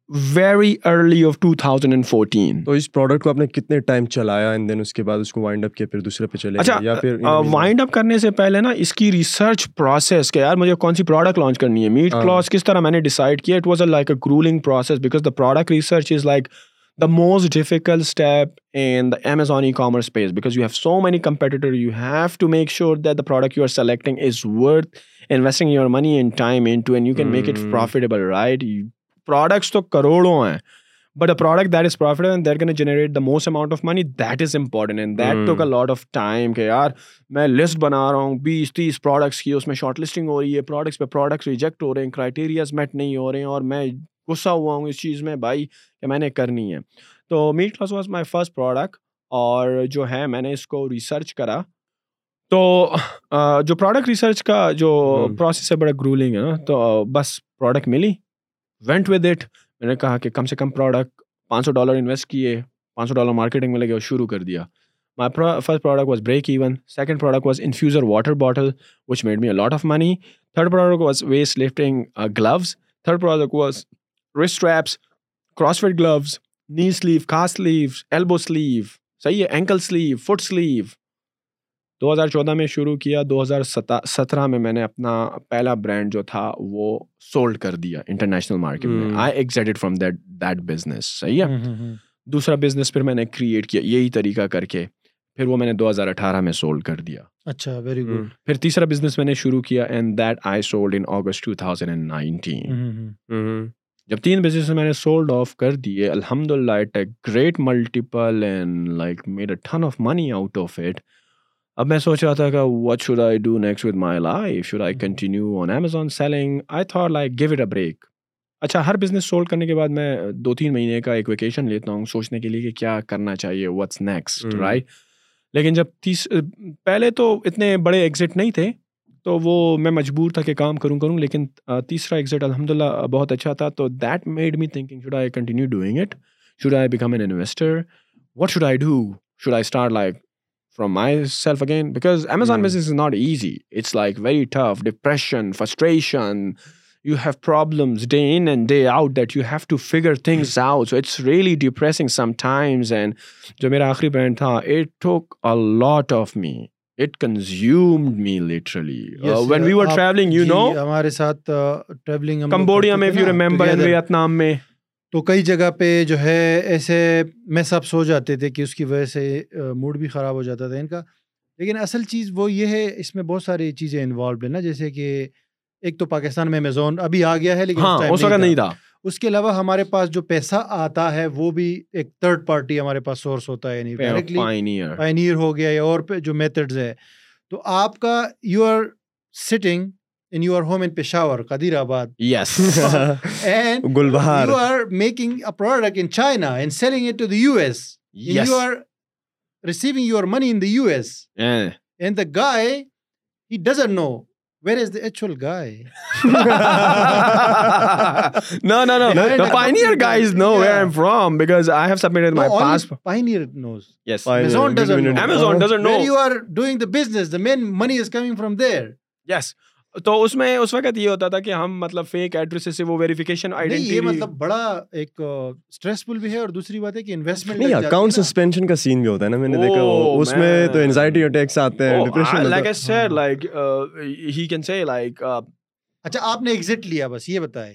very early of two thousand and fourteen تو اس پروڈکٹ کو آپ نے کتنے ٹائم چلایا اینڈ دین اس کے بعد اس کو وائنڈ اپ کیا پھر دوسرے پہ چلے اچھا یا پھر وائنڈ اپ کرنے سے پہلے نا اس کی ریسرچ پروسیس کہ یار مجھے کون سی پروڈکٹ لانچ کرنی ہے میٹ کلاس ہاں۔ کس طرح میں نے ڈیسائڈ کیا it was a like a gruelling process because the product research is like the most difficult step in the Amazon e commerce space because you have so many competitor you have to make sure that the product you are selecting is worth investing your money and time in too and you can make it profitable right products تو کروڑوں ہیں but a product that is profit and that can generate the most amount of money that is important and that took lot of time کہ یار میں list بنا رہا ہوں بیس تیس پروڈکٹس کی اس میں شارٹ لسٹنگ ہو رہی ہے پروڈکٹس پہ پروڈکٹس ریجیکٹ ہو رہے ہیں کرائیٹیریاز میٹ نہیں ہو رہے ہیں اور میں غصہ ہوا ہوں اس چیز میں بھائی کہ میں نے کرنی ہے تو mat class was my first product اور جو ہے میں نے اس کو ریسرچ کرا تو جو پروڈکٹ ریسرچ کا جو پروسیس ہے بڑا گرولنگ ہے نا تو بس پروڈکٹ ملی وینٹ ود اٹ میں نے کہا کہ کم سے کم پروڈکٹ پانچ سو ڈالر انویسٹ کیے پانچ سو ڈالر مارکیٹنگ میں لگے اور شروع کر دیا my first product was break even second product was infuser water bottle which made me a lot of money third product was weight lifting gloves third product was ہوسٹریپس cross fit gloves knee sleeve کہا sleeve elbow sleeve صحیح ہے ankle sleeve foot sleeve دو ہزار چودہ میں شروع کیا دو ہزار سترہ میں میں نے اپنا پہلا برانڈ جو تھا وہ سولڈ کر دیا انٹرنیشنل مارکیٹ میں I exited from that that business صحیح ہے دوسرا بزنس پھر میں نے کریٹ کیا یہی طریقہ کر کے پھر وہ میں نے دو ہزار اٹھارہ میں سولڈ کر دیا اچھا ویری گڈ پھر تیسرا بزنس میں نے شروع کیا and that I sold in August two thousand and nineteen جب تین بزنس میں نے سولڈ آف کر دیے الحمد للہ it a great multiple and like made a ton of money out of it اب میں سوچ رہا تھا کہ what should I do next with my life should I continue on Amazon selling I thought like give it a break اچھا ہر business sold کرنے کے بعد میں دو تین مہینے کا ایک ویکیشن لیتا ہوں سوچنے کے لیے کہ کیا کرنا چاہیے واٹس نیکسٹ رائٹ لیکن جب تیس پہلے تو اتنے بڑے ایگزٹ نہیں تھے تو وہ میں مجبور تھا کہ کام کروں کروں لیکن تیسرا ایگزٹ الحمد للہ بہت اچھا تھا تو that made me thinking should I continue doing it should I become an investor what should I do should I start like lot of literally میں تو کئی جگہ پہ جو ہے ایسے اپس سو جاتے تھے کہ اس کی وجہ سے موڈ بھی خراب ہو جاتا تھا ان کا لیکن اصل چیز وہ یہ ہے اس میں بہت ساری چیزیں انوالوڈ ہیں نا جیسے کہ ایک تو پاکستان میں امیزون ابھی آ گیا ہے لیکن اس ہاں، نہیں تھا اس کے علاوہ ہمارے پاس جو پیسہ آتا ہے وہ بھی ایک تھرڈ پارٹی ہمارے پاس سورس ہوتا ہے پائنیر یعنی ہو گیا اور جو میتھڈز ہے تو آپ کا you are sitting Peshawar Qadirabad you are making your money the U S and the guy guy تو اس میں اس وقت یہ ہوتا تھا کہ ہم مطلب فیک ایڈریس سے وہ ویریفیکیشن آئیڈینٹی یہ مطلب بڑا ایک سٹریس فل بھی ہے اور دوسری بات ہے کہ انویسٹمنٹ نہیں اکاؤنٹ سسپینشن کا سین بھی ہوتا ہے نا میں نے دیکھا اس میں تو انزائٹی اٹیکس آتے ہیں depression like as said like he can say like اچھا آپ نے ایگزٹ لیا بس یہ بتائیں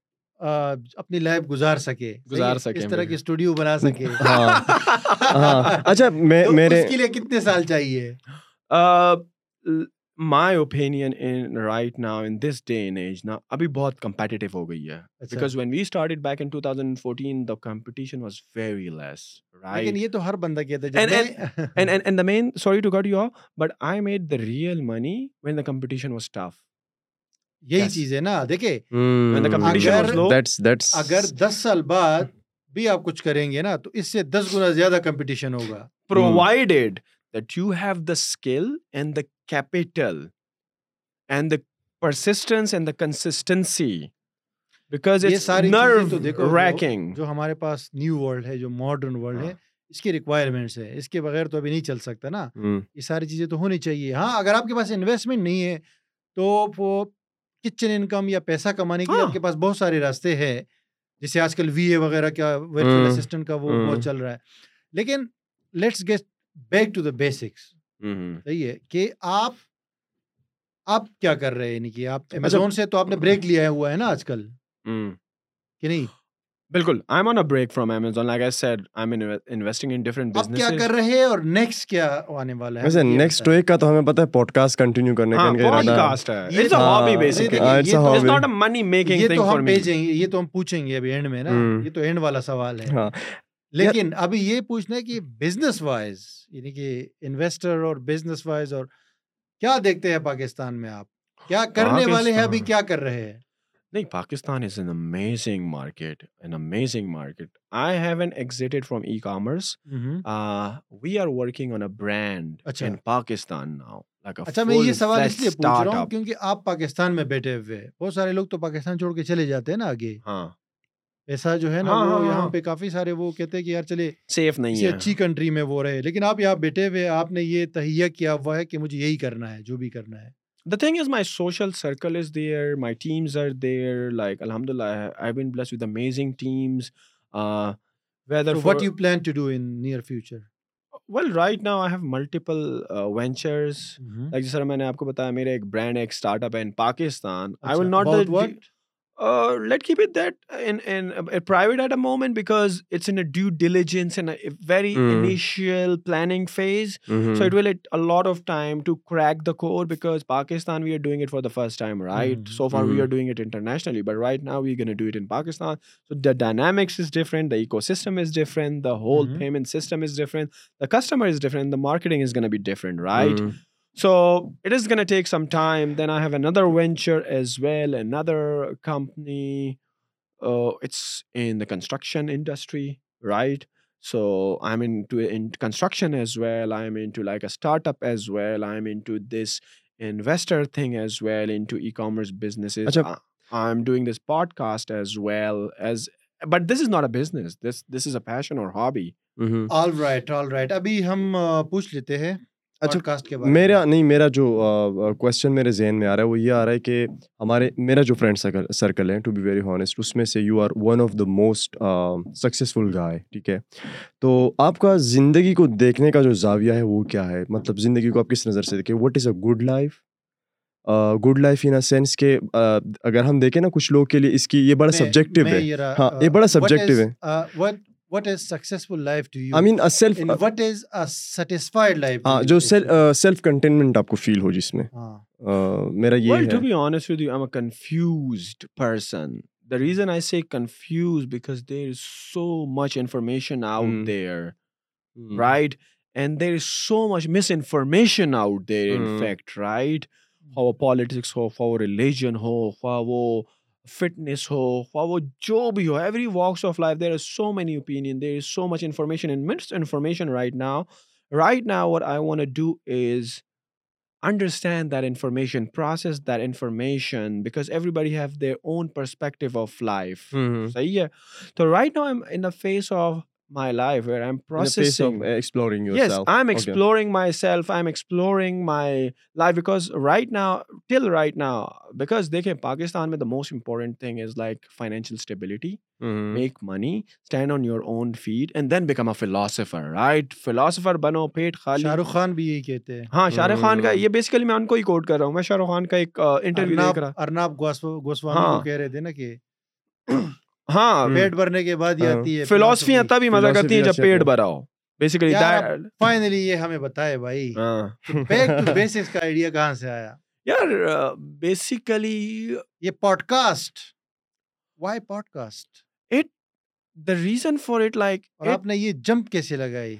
اپنی لائف گزار سکے گزار سکے اس طرح کی اسٹوڈیو بنا سکے ہاں۔ ہاں۔ اچھا میرے اس کے لیے کتنے سال چاہیے my opinion in right now in this day in age نا ابھی بہت کمپیٹیو ہو گئی ہے because when we started back in two thousand fourteen the competition was very less right یہ تو ہر بندہ کہتا ہے man sorry to get you but I made the real money when the competition was tough یہی چیز ہے نا دیکھے hmm. اگر دس سال بعد بھی آپ کچھ کریں گے نا تو اس سے دس گنا زیادہ کمپٹیشن ہوگا provided that you have the skill and the capital and the persistence and the consistency بیکازنگ جو ہمارے پاس نیو ورلڈ ہے جو ماڈرن ورلڈ ہے ہاں۔ اس کے ریکوائرمنٹس ہے اس کے بغیر تو ابھی نہیں چل سکتا نا hmm. یہ ساری چیزیں تو ہونی چاہیے ہاں اگر آپ کے پاس انویسٹمنٹ نہیں ہے تو کچن انکم یا پیسہ کمانے کے لیے آپ کے ہاں۔ پاس بہت سارے راستے ہیں جیسے آج کل وی اے وغیرہ کا ویلفیئر اسسٹنٹ کا وہ بہت چل رہا ہے لیکن let's get back to the basics صحیح ہے کہ آپ آپ کیا کر رہے ہیں یعنی کہ آپ امیزون اچھا۔ سے تو آپ نے بریک لیا ہوا ہے نا آج کل کہ نہیں بالکل I am on a break from Amazon like I said I am investing in different business کیا کر رہے ہیں اور نیکسٹ کیا آنے والا ہے ویسے نیکسٹ ویک کا تو ہمیں پتہ ہے پوڈ کاسٹ کنٹینیو کرنے کا ہاں، ان کا ارادہ ہے پوڈ کاسٹ ہے it's a hobby basically it's not a money making thing for me یہ تو ہم بھیجیں یہ تو ہم پوچھیں گے ابھی اینڈ میں نا یہ تو اینڈ والا سوال ہے ہاں۔ لیکن ابھی یہ پوچھنا ہے کہ بزنس وائز یعنی کہ انویسٹر اور بزنس وائز اور کیا دیکھتے ہیں پاکستان میں آپ کیا کرنے والے ہیں ابھی کیا کر رہے ہیں نہیں Pakistan is an amazing market an amazing market I have an exited from e commerce we are working on a brand in Pakistan now اچھا میں یہ سوال اس لیے پوچھ رہا ہوں کیونکہ آپ پاکستان میں بیٹھے ہوئے بہت سارے لوگ تو پاکستان چھوڑ کے چلے جاتے ہیں نا آگے ہاں ایسا جو ہے نا یہاں پہ کافی سارے وہ کہتے ہیں کہ یار چلے سیف نہیں ہے اچھی کنٹری میں وہ رہے لیکن آپ یہاں بیٹھے ہوئے آپ نے یہ تہیا کیا ہوا ہے کہ مجھے یہی کرنا ہے جو بھی کرنا ہے the thing is my social circle is there my teams are there like الحمد للہ I been blessed with amazing teams whether what you plan to do in near future well right now I have multiple ventures like جس طرح میں نے آپ کو بتایا میرا ایک برانڈ ہے ایک اسٹارٹ اپ ہے in Pakistan I will not what let کی pride ایٹمنٹس planning because Pakistan we are doing for the first time right سوارلی but right ناؤنی doubt in Pakistan whole system is different the customer so is gain a industries podcast as well as but this is not a passion اور hobby ابھی ہم پوچھ لیتے ہیں اچھا، میرا نہیں میرا جو کوشچن میرے ذہن میں آ رہا ہے وہ یہ آ رہا ہے کہ ہمارے میرا جو فرینڈ سرکل ہے ٹو بی ویری ہانسٹ اس میں سے you are one of the most successful guy ٹھیک ہے تو آپ کا زندگی کو دیکھنے کا جو زاویہ ہے وہ کیا ہے مطلب زندگی کو آپ کس نظر سے دیکھیں what is a good life good life in sense کہ اگر ہم دیکھیں نا کچھ لوگ کے لیے اس کی یہ بڑا سبجیکٹیو ہے ہاں یہ بڑا سبجیکٹو ہے what is successful life to you I mean self what is satisfied life ہاں جو سیلف کنٹینمنٹ آپ کو فیل ہو جس میں ہاں۔ میرا یہ to be honest with you am a confused person the reason I say confuse because there is so much information out there right and there is so much misinformation out there in fact right خواہ politics ہو خواہ وہ religion ہو خواہ وہ fitness ہو وہ جو بھی ہو every walks of life there are so many opinion there is so much information and misinformation right now right now اور I want do is understand that information process that information because everybody have their own perspective of life صحیح ہے تو right now am in the phase of philosopher بنو پیٹ خاص شاہ رخ خان بھی یہی کہتے ہیں ہاں شاہ رخ خان کا یہ بیسکلی میں ان کو ہی کوٹ کر رہا ہوں میں شاہ رخ خان کا ایک ہاں پیٹ بھرنے کے بعد یہ ہاں۔ آتی ہے مزہ کرتی cast why podcast the reason for it like آپ نے یہ جمپ کیسے لگائی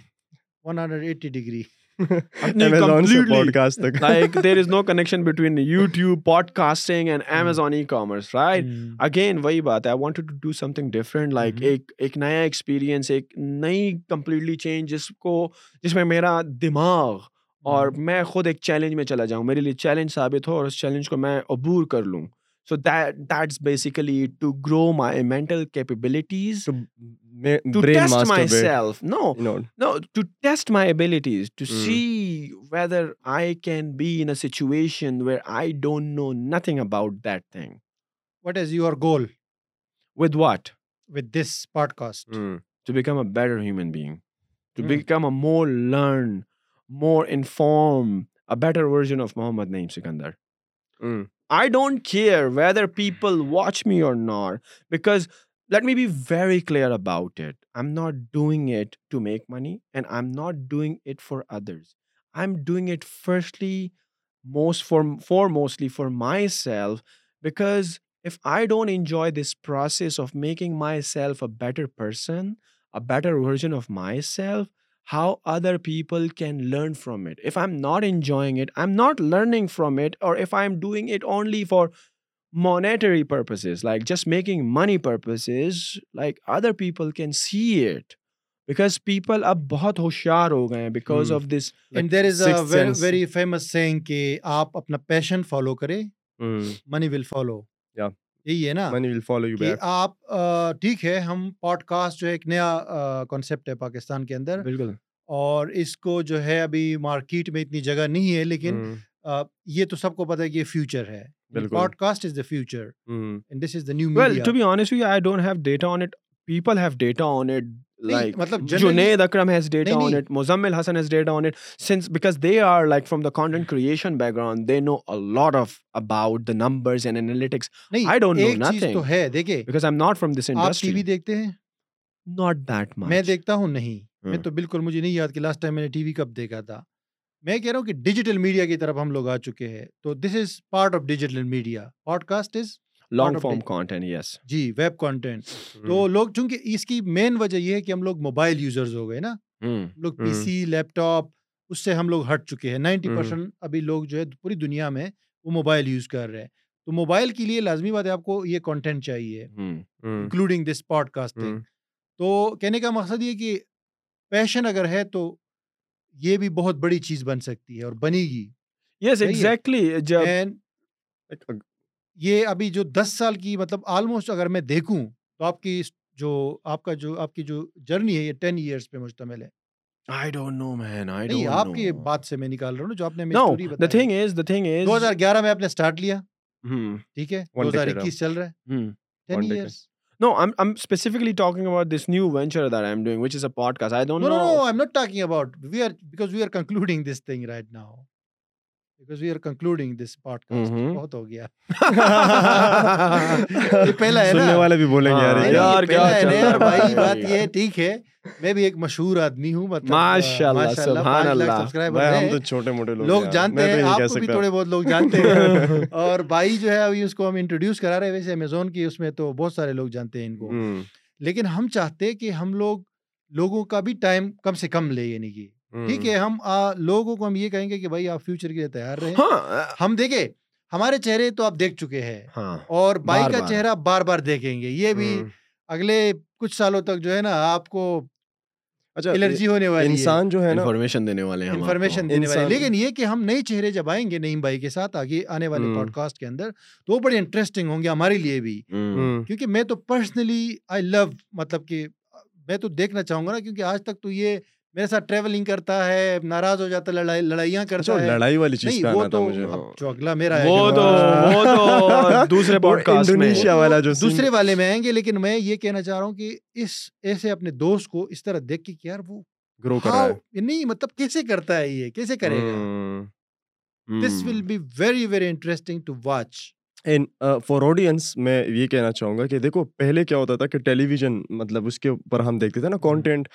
ون ہنڈریڈ ایٹی ڈگری نیا ایکسپیرینس ایک نئی کمپلیٹلی چینج جس کو جس میں میرا دماغ اور میں خود ایک چیلنج میں چلا جاؤں میرے لیے چیلنج ثابت ہو اور اس چیلنج کو میں عبور کر لوں so that basically to grow my میں مور لرن مور انفارم محمد نئی Sukkur I don't care whether people watch me or not, because let me be very clear about it. I'm not doing it to make money, and I'm not doing it for others. I'm doing it firstly, mostly for myself, because if I don't enjoy this process of making myself a better person, a better version of myself, how other people can learn from it I am not enjoying it I am not learning it only for monetary purposes like just making money پرائک other people can see it because people اب بہت ہوشیار ہو گئے because of this there ازمس کہ آپ اپنا پیشن follow کرے منی ول فالو یہی ہے نا آپ ٹھیک ہے ہم پوڈ کاسٹ جو ہے ایک نیا کانسیپٹ ہے پاکستان کے اندر بالکل اور اس کو جو ہے ابھی مارکیٹ میں اتنی جگہ نہیں ہے لیکن یہ تو سب کو پتا ہے کہ یہ فیوچر ہے podcast is the future new to be honest I don't have data on it people have data on it like مطلب Junaid Akram has has data data on on it it Muzammil Hassan since because because they they are from from the the content creation background know know a lot about numbers and analytics I I don't تو ہے دیکھیں am not not this industry آپ T V دیکھتے ہیں that much میں دیکھتا ہوں نہیں میں hmm. تو بالکل مجھے نہیں یاد کہ لاسٹ ٹائم میں نے ٹی وی کب دیکھا تھا میں کہہ رہا ہوں کہ ڈیجیٹل میڈیا کی طرف ہم لوگ آ چکے ہیں تو this is part of digital media podcast is long form content yes جی ویب کانٹینٹ تو لوگ چونکہ اس کی مین وجہ یہ ہے کہ ہم لوگ موبائل یوزرز ہو گئے نا لوگ پی سی لیپ ٹاپ اس سے ہم لوگ ہٹ چکے ہیں نائنٹی پرسینٹ ابھی لوگ جو ہے پوری دنیا میں وہ موبائل یوز کر رہے ہیں تو موبائل کے لیے لازمی بات ہے آپ کو یہ کانٹینٹ چاہیے انکلوڈنگ دس پوڈ کاسٹنگ تو کہنے کا مقصد یہ کہ پیشن اگر ہے تو یہ بھی بہت بڑی چیز بن سکتی ہے اور بنے گی یس ایگزیکٹلی یہ ابھی جو دس سال کی مطلب آلموسٹ اگر میں دیکھوں تو آپ کی جو آپ کا جو آپ کی جو جرنی ہے دو ہزار اکیس چل رہا ہے لوگ جانتے ہیں جانتے اور بھائی جو ہے اس کو ہم انٹروڈیوس کرا رہے ویسے امیزون کی اس میں تو بہت سارے لوگ جانتے ہیں ان کو لیکن ہم چاہتے کہ ہم لوگ لوگوں کا بھی ٹائم کم سے کم لے یعنی کہ ٹھیک ہے ہم لوگوں کو ہم یہ کہیں گے کہ بھائی آپ فیوچر کے لیے تیار رہے ہاں، ہم دیکھے ہمارے چہرے تو آپ دیکھ چکے ہیں ہاں، اور بھائی کا چہرہ بار بار دیکھیں گے یہ بھی اگلے کچھ سالوں تک جو ہے نا آپ کو اچھا، الرجی ہونے انسان جو ہے انفارمیشن انفارمیشن دینے دینے والے والے ہیں لیکن یہ کہ ہم نئے چہرے جب آئیں گے نئی بھائی کے ساتھ آگے آنے والے پوڈ کاسٹ کے اندر تو وہ بڑے انٹرسٹنگ ہوں گے ہمارے لیے بھی کیونکہ میں تو پرسنلی آئی لو مطلب کہ میں تو دیکھنا چاہوں گا نا کیونکہ آج تک تو یہ میرے ساتھ ٹریولنگ کرتا ہے ناراض ہو جاتا ہے دوسرے والے میں آئیں گے لیکن میں یہ کہنا چاہ رہا ہوں کہ اس ایسے اپنے دوست کو اس طرح دیکھ کے یار وہ گرو کر نہیں مطلب کیسے کرتا ہے یہ کیسے کرے گا this will be very very interesting to watch an for audience میں یہ کہنا چاہوں گا کہ دیکھو پہلے کیا ہوتا تھا کہ ٹیلی ویژن مطلب اس کے اوپر ہم دیکھتے تھے نا کانٹینٹ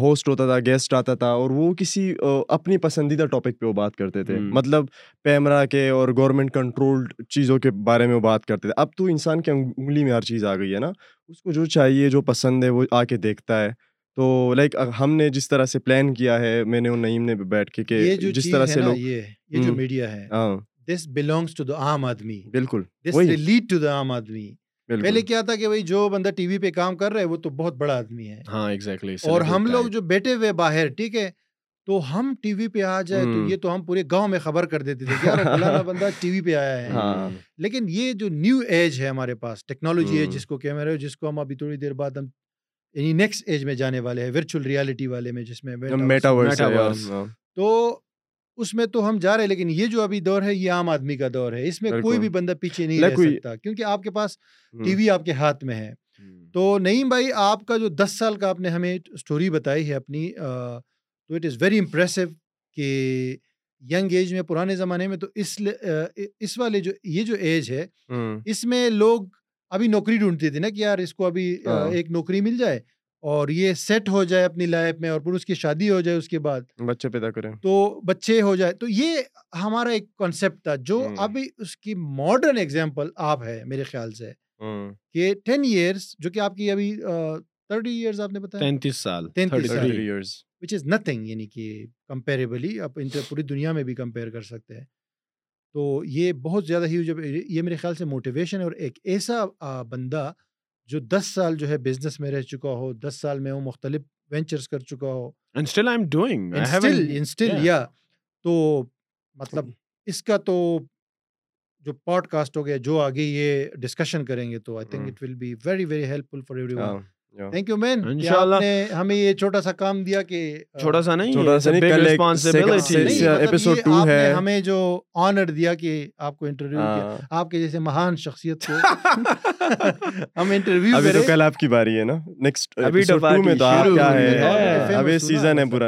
ہوسٹ ہوتا تھا گیسٹ آتا تھا اور وہ کسی اپنی پسندیدہ ٹاپک پہ وہ بات کرتے تھے مطلب پیمرا کے اور گورنمنٹ کنٹرولڈ چیزوں کے بارے میں وہ بات کرتے تھے اب تو انسان کی انگلی میں ہر چیز آ گئی ہے نا اس کو جو چاہیے جو پسند ہے وہ آ کے دیکھتا ہے تو لائک ہم نے جس طرح سے پلان کیا ہے میں نے ان نعیم نے بیٹھ کے کہ جس طرح سے لوگ یہ جو میڈیا ہے ہاں۔ دس بلونگس ٹو دا عام آدمی بالکل دس لیڈ ٹو دا عام آدمی پہلے کیا تھا کہ جو بندہ ٹی وی پہ کام کر رہا ہے وہ تو بہت بڑا آدمی ہے ہاں ایگزیکٹلی اور ہم لوگ جو بیٹھے ہوئے باہر ٹھیک ہے تو ہم ٹی وی پہ آ جائے تو یہ تو ہم پورے گاؤں میں خبر کر دیتے تھے یار فلانا بندہ ٹی وی پہ آیا ہے ہاں۔ لیکن یہ جو نیو ایج ہے ہمارے پاس ٹیکنالوجی ہے جس کو کیمرہ ہے جس کو ہم ابھی تھوڑی دیر بعد ہم یعنی نیکسٹ ایج میں جانے والے ہیں ورچوئل ریالٹی والے میں جس میں ہاں۔ تو اس میں تو ہم جا رہے ہیں لیکن یہ جو ابھی دور ہے یہ عام آدمی کا دور ہے اس میں کوئی بھی بندہ پیچھے نہیں رہ سکتا کیونکہ آپ آپ کے کے پاس ٹی وی ہاتھ میں ہے تو نعیم بھائی آپ کا جو دس سال کا آپ نے ہمیں اسٹوری بتائی ہے اپنی تو اٹ از ویری امپریسو کہ ینگ ایج میں پرانے زمانے میں تو اس اس والے جو یہ جو ایج ہے اس میں لوگ ابھی نوکری ڈھونڈتے تھے نا کہ یار اس کو ابھی ہاں۔ ایک نوکری مل جائے اور یہ سیٹ ہو جائے اپنی لائف میں اور پھر اس کی شادی ہو جائے اس کے بعد بچے پیدا کریں تو بچے ہو جائے تو یہ ہمارا ایک کانسیپٹ تھا جو ابھی اس کی ماڈرن ایگزامپل آپ ہے میرے خیال سے کہ ٹین ایئرس جو کہ آپ کی ابھی تھرٹی ایئرس آپ نے بتایا تینتیس سال ایئر وچ از نتھنگ یعنی کہ کمپیریبلی آپ پوری دنیا میں بھی کمپیئر کر سکتے ہیں تو یہ بہت زیادہ ہی یہ میرے خیال سے موٹیویشن ہے اور ایک ایسا بندہ جو دس سال جو ہے بزنس میں رہ چکا ہو دس سال میں وہ مختلف وینچرس کر چکا ہو یا تو مطلب hmm. اس کا تو جو پوڈ کاسٹ ہو گیا جو آگے یہ ڈسکشن کریں گے تو I think it will be very very helpful for everyone ان شاء اللہ ہمیں یہ چھوٹا سا کام دیا ہمیں جو آنر دیا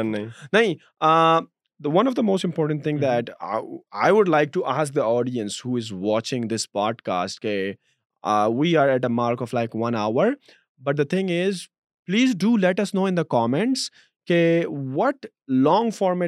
نہیں one of the I would like to the audience this podcast of like one hour but the thing is please do let us know in the comments کہ what long form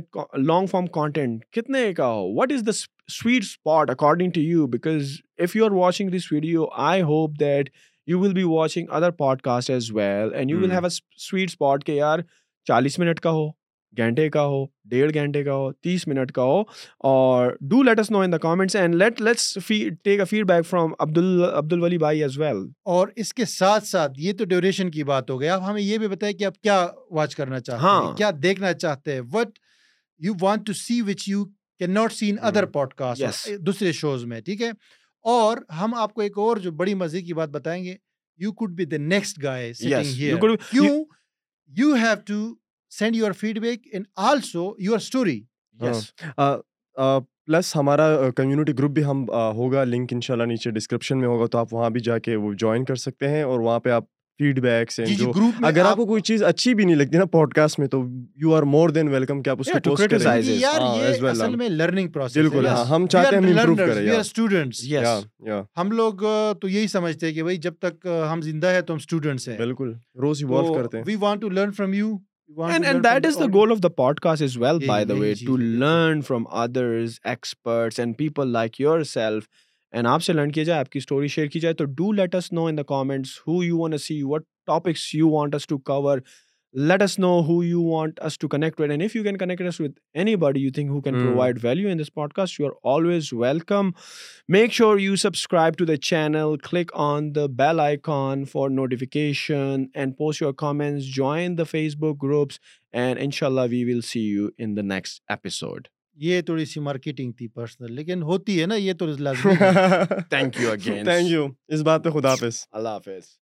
long form content کتنے کا ہو what is the sweet spot according to you because if you are watching this video I hope that you will be watching other podcast as well and you will have a sweet spot کہ یار چالیس minute کا ہو گھنٹے کا ہو ڈیڑھ گھنٹے کا ہو تیس منٹ کا ہو اور do let us know in the comments and let let's take a feedback from Abdul عبد الولی بھائی ایز ویل اور اس کے ساتھ ساتھ یہ تو ڈیوریشن کی بات ہو گئی آپ ہمیں یہ بھی بتائیں کہ آپ کیا واچ کرنا چاہتے ہیں ہاں۔ کیا دیکھنا چاہتے ہیں what you want to see which you can not see in other podcast دوسرے شوز میں ٹھیک ہے اور ہم آپ کو ایک اور جو بڑی مزے کی بات بتائیں گے you could be the next guy you have to send your feedback in also your story plus ہمارا کمیونٹی گروپ بھی ہم ہوگا لنک ان شاء اللہ نیچے ڈسکرپشن میں ہوگا تو آپ وہاں بھی جا کے وہ جوائن کر سکتے ہیں اور وہاں پہ آپ فیڈ بیکس ہیں جو اگر آپ کو کوئی چیز اچھی بھی نہیں لگتی نا پوڈ کاسٹ میں تو you are more than welcome کہ آپ اس کو پوسٹ کریں ہاں، بالکل ہاں، ہم چاہتے ہیں ہم لوگ تو یہی سمجھتے ہیں کہ بھائی جب تک ہم زندہ ہے تو ہم اسٹوڈنٹس ہیں بالکل روز ایوالو کرتے ہیں we want to learn from you goal podcast well by the way to learn from others people like yourself and آپ سے لرن کیا جائے آپ کی اسٹوری شیئر کی جائے تو do let us know in the comments you wants you you Facebook groups اللہ حافظ